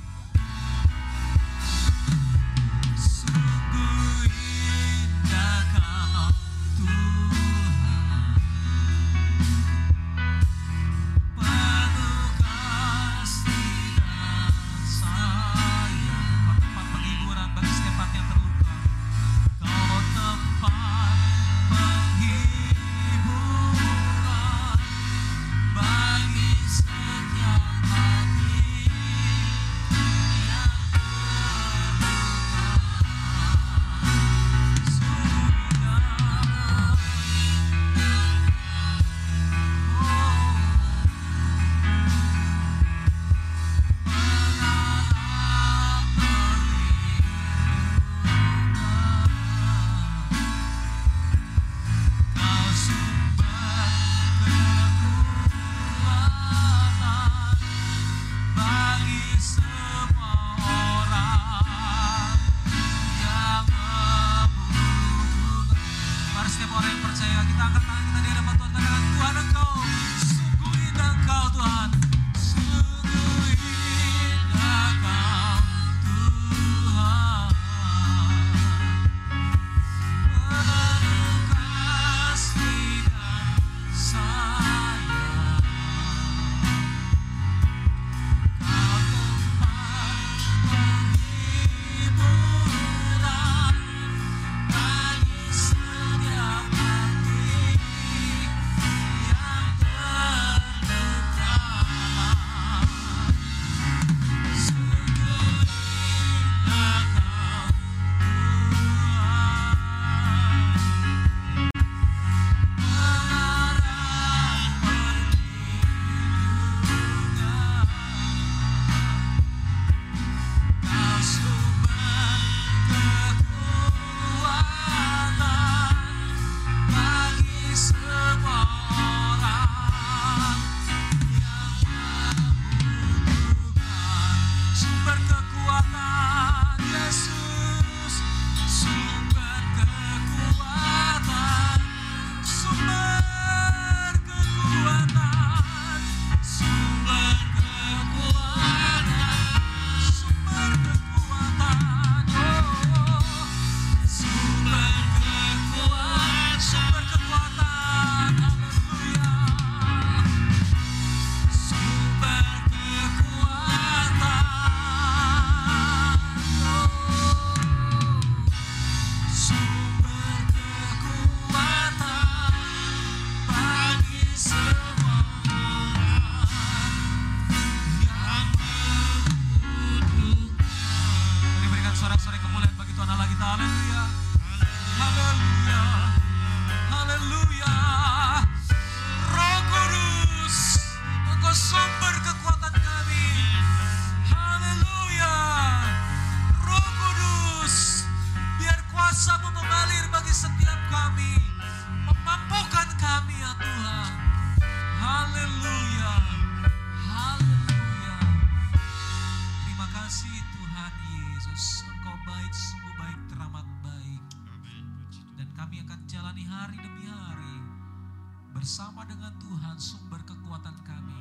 Bersama dengan Tuhan sumber kekuatan kami,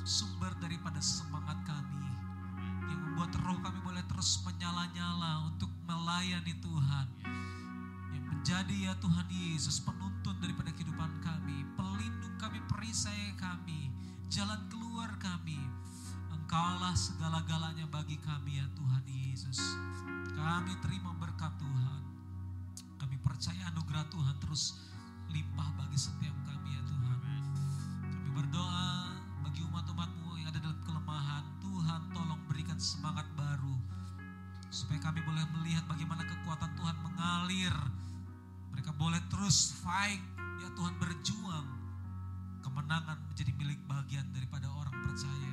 sumber daripada semangat kami yang membuat roh kami boleh terus menyala-nyala untuk melayani Tuhan. Yang menjadi ya Tuhan Yesus penuntun daripada kehidupan kami, pelindung kami, perisai kami, jalan keluar kami. Engkaulah segala-galanya bagi kami ya Tuhan Yesus. Kami terima berkat Tuhan. Kami percaya anugerah Tuhan terus limpah bagi setiap kami ya Tuhan. Kami berdoa bagi umat-umatmu yang ada dalam kelemahan. Tuhan tolong berikan semangat baru. Supaya kami boleh melihat bagaimana kekuatan Tuhan mengalir. Mereka boleh terus fight. Ya Tuhan berjuang. Kemenangan menjadi milik bagian daripada orang percaya.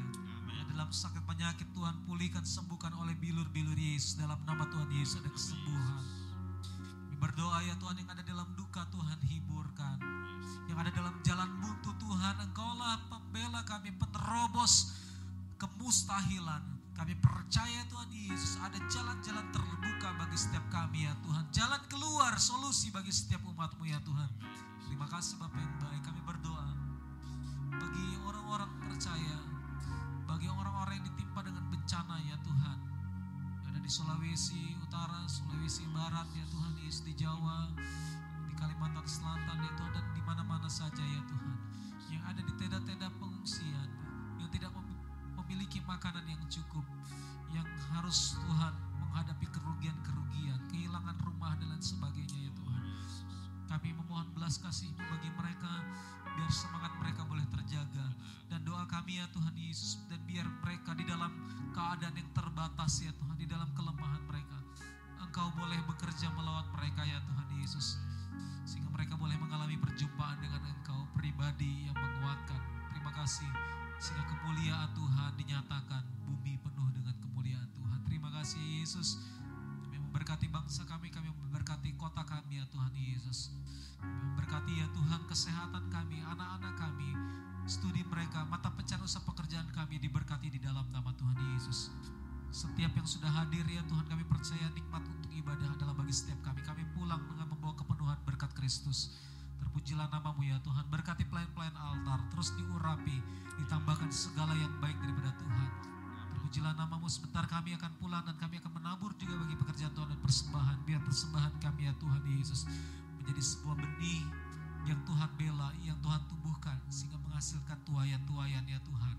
Ya, dalam sakit penyakit Tuhan pulihkan, sembuhkan oleh bilur-bilur Yesus. Dalam nama Tuhan Yesus ada kesembuhan. Berdoa ya Tuhan yang ada dalam duka Tuhan hiburkan. Yang ada dalam jalan buntu Tuhan Engkaulah pembela kami, penerobos kemustahilan. Kami percaya Tuhan Yesus ada jalan-jalan terbuka bagi setiap kami ya Tuhan. Jalan keluar solusi bagi setiap umatmu ya Tuhan. Terima kasih Bapak yang baik. Kami berdoa bagi orang-orang percaya, bagi orang-orang yang ditimpa dengan bencana ya Tuhan. Yang ada di Sulawesi Utara, Sulawesi Barat ya Tuhan Yesus di Jawa, di Kalimantan Selatan ya Tuhan dan di mana-mana saja ya Tuhan. Yang ada di tenda-tenda pengungsian, yang tidak mem- memiliki makanan yang cukup, yang harus Tuhan menghadapi kerugian-kerugian, kehilangan rumah dan lain sebagainya ya Tuhan. Kami memohon belas kasih bagi mereka biar semangat mereka boleh terjaga dan doa kami ya Tuhan Yesus dan biar mereka di dalam keadaan yang terbatas ya Tuhan di dalam kelemahan mereka Engkau boleh bekerja melawat mereka ya Tuhan Yesus. Sehingga mereka boleh mengalami perjumpaan dengan Engkau pribadi yang menguatkan. Terima kasih. Sehingga kemuliaan Tuhan dinyatakan. Bumi penuh dengan kemuliaan Tuhan. Terima kasih Yesus. Kami memberkati bangsa kami, kami memberkati kota kami ya Tuhan Yesus. Kami memberkati ya Tuhan kesehatan kami, anak-anak kami, studi mereka, mata pencarian usaha pekerjaan kami diberkati di dalam nama Tuhan Yesus. Setiap yang sudah hadir ya Tuhan kami percaya nikmat untuk ibadah adalah bagi setiap kami. Kami pulang dengan membawa kepenuhan berkat Kristus. Terpujilah namamu ya Tuhan. Berkati pelayan-pelayan altar. Terus diurapi. Ditambahkan segala yang baik daripada Tuhan. Terpujilah namamu sebentar kami akan pulang dan kami akan menabur juga bagi pekerjaan Tuhan dan persembahan. Biar persembahan kami ya Tuhan Yesus menjadi sebuah benih yang Tuhan bela, yang Tuhan tumbuhkan sehingga menghasilkan tuayan-tuayan ya Tuhan.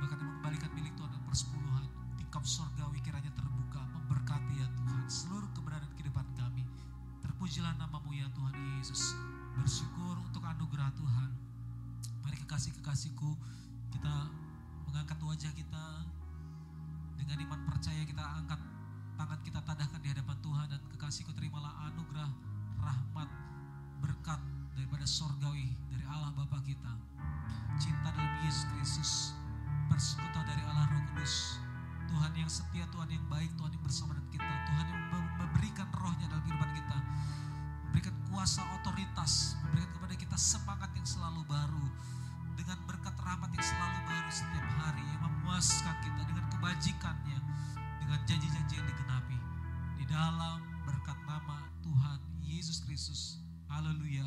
Bahkan mengembalikan milik Tuhan dan persepuluhan. Tingkap sorgawi kiranya terbuka, memberkati ya Tuhan seluruh keberadaan kehidupan kami. Terpujilah namamu ya Tuhan Yesus. Bersyukur untuk anugerah Tuhan. Mari kekasih-kekasihku kita mengangkat wajah kita dengan iman percaya kita angkat tangan kita tadahkan di hadapan Tuhan dan kekasihku terimalah anugerah rahmat berkat daripada sorgawi dari Allah Bapa kita cinta dalam Yesus Kristus persekutuan dari Allah Roh Kudus Tuhan yang setia, Tuhan yang baik, Tuhan yang bersama dengan kita Tuhan yang mem- memberikan rohnya dalam kehidupan kita memberikan kuasa otoritas memberikan kepada kita semangat yang selalu baru dengan berkat rahmat yang selalu baru setiap hari yang memuaskan kita dengan kebajikannya dengan janji-janji yang digenapi. Di dalam berkat nama Tuhan Yesus Kristus haleluya.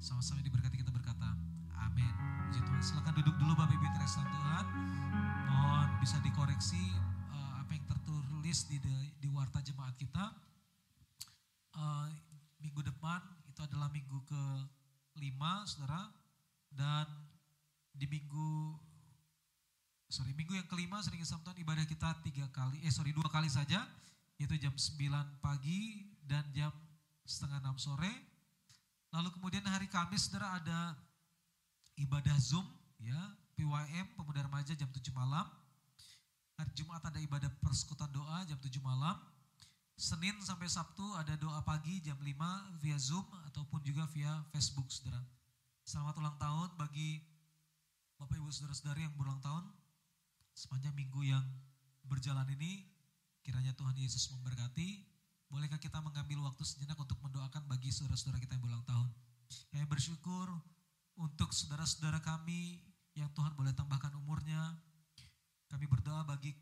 Sama-sama diberkati kita berkata amin. Puji silakan duduk dulu Bapak Ibu dalam Tuhan mohon bisa dikoreksi eh, apa yang tertulis di di warta jemaat kita. Eh, minggu depan itu adalah minggu ke lima saudara. Dan di minggu sorry minggu yang kelima sering Sabtu ibadah kita tiga kali eh sorry dua kali saja. Yaitu jam 9 pagi dan jam setengah enam sore. Lalu kemudian hari Kamis saudara ada ibadah Zoom ya PYM pemuda remaja jam 7 malam hari Jumat ada ibadah persekutuan doa jam 7 malam Senin sampai Sabtu ada doa pagi jam 5 via Zoom ataupun juga via Facebook saudara. Selamat ulang tahun bagi Bapak Ibu Saudara-saudari yang berulang tahun sepanjang minggu yang berjalan ini. Kiranya Tuhan Yesus memberkati. Bolehkah kita mengambil waktu sejenak untuk mendoakan bagi saudara-saudara kita yang berulang tahun. Kami bersyukur untuk saudara-saudara kami yang Tuhan boleh tambahkan umurnya. Kami berdoa bagi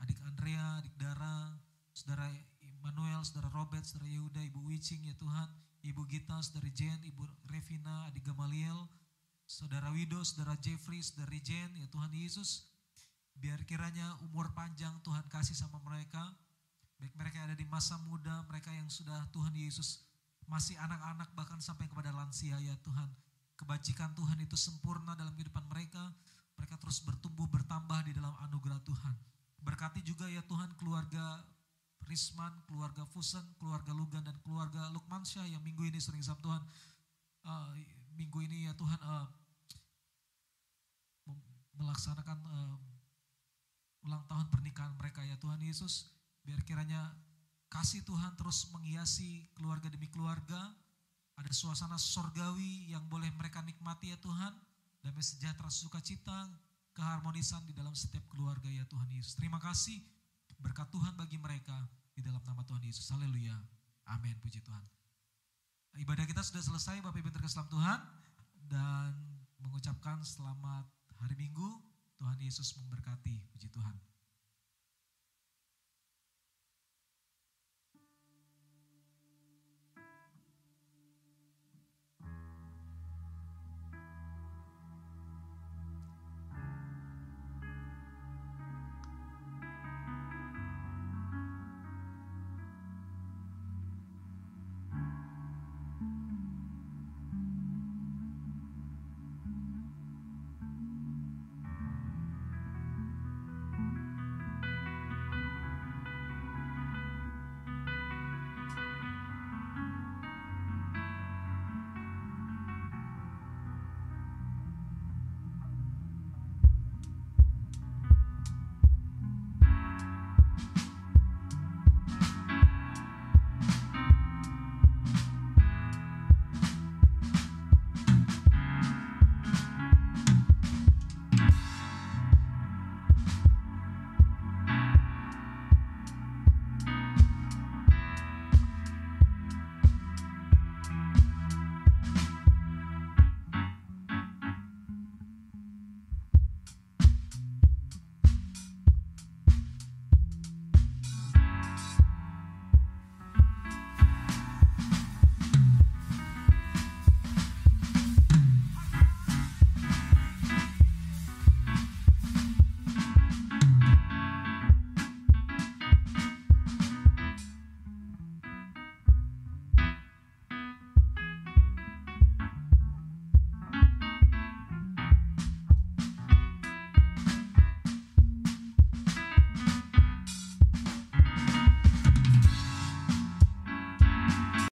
adik Andrea, adik Dara, saudara Immanuel Daniel, saudara Robert, saudara Yehuda, Ibu Wicing ya Tuhan, Ibu Gita, saudara Jen, Ibu Revina, adik Gamaliel, saudara Wido, saudara Jeffrey, saudara Jen, ya Tuhan Yesus, biar kiranya umur panjang Tuhan kasih sama mereka, baik mereka yang ada di masa muda, mereka yang sudah Tuhan Yesus masih anak-anak bahkan sampai kepada lansia ya Tuhan. Kebajikan Tuhan itu sempurna dalam kehidupan mereka, mereka terus bertumbuh bertambah di dalam anugerah Tuhan. Berkati juga ya Tuhan keluarga Risman, keluarga Fusen, keluarga Lugan dan keluarga Lukmansyah yang minggu ini sering sama Tuhan. Uh, minggu ini ya Tuhan uh, melaksanakan uh, ulang tahun pernikahan mereka ya Tuhan Yesus. Biar kiranya kasih Tuhan terus menghiasi keluarga demi keluarga. Ada suasana sorgawi yang boleh mereka nikmati ya Tuhan. Damai sejahtera sukacita, keharmonisan di dalam setiap keluarga ya Tuhan Yesus. Terima kasih berkat Tuhan bagi mereka di dalam nama Tuhan Yesus. Haleluya. Amin. Puji Tuhan. Ibadah kita sudah selesai Bapak Ibu terkasih Tuhan. Dan mengucapkan selamat hari Minggu. Tuhan Yesus memberkati. Puji Tuhan.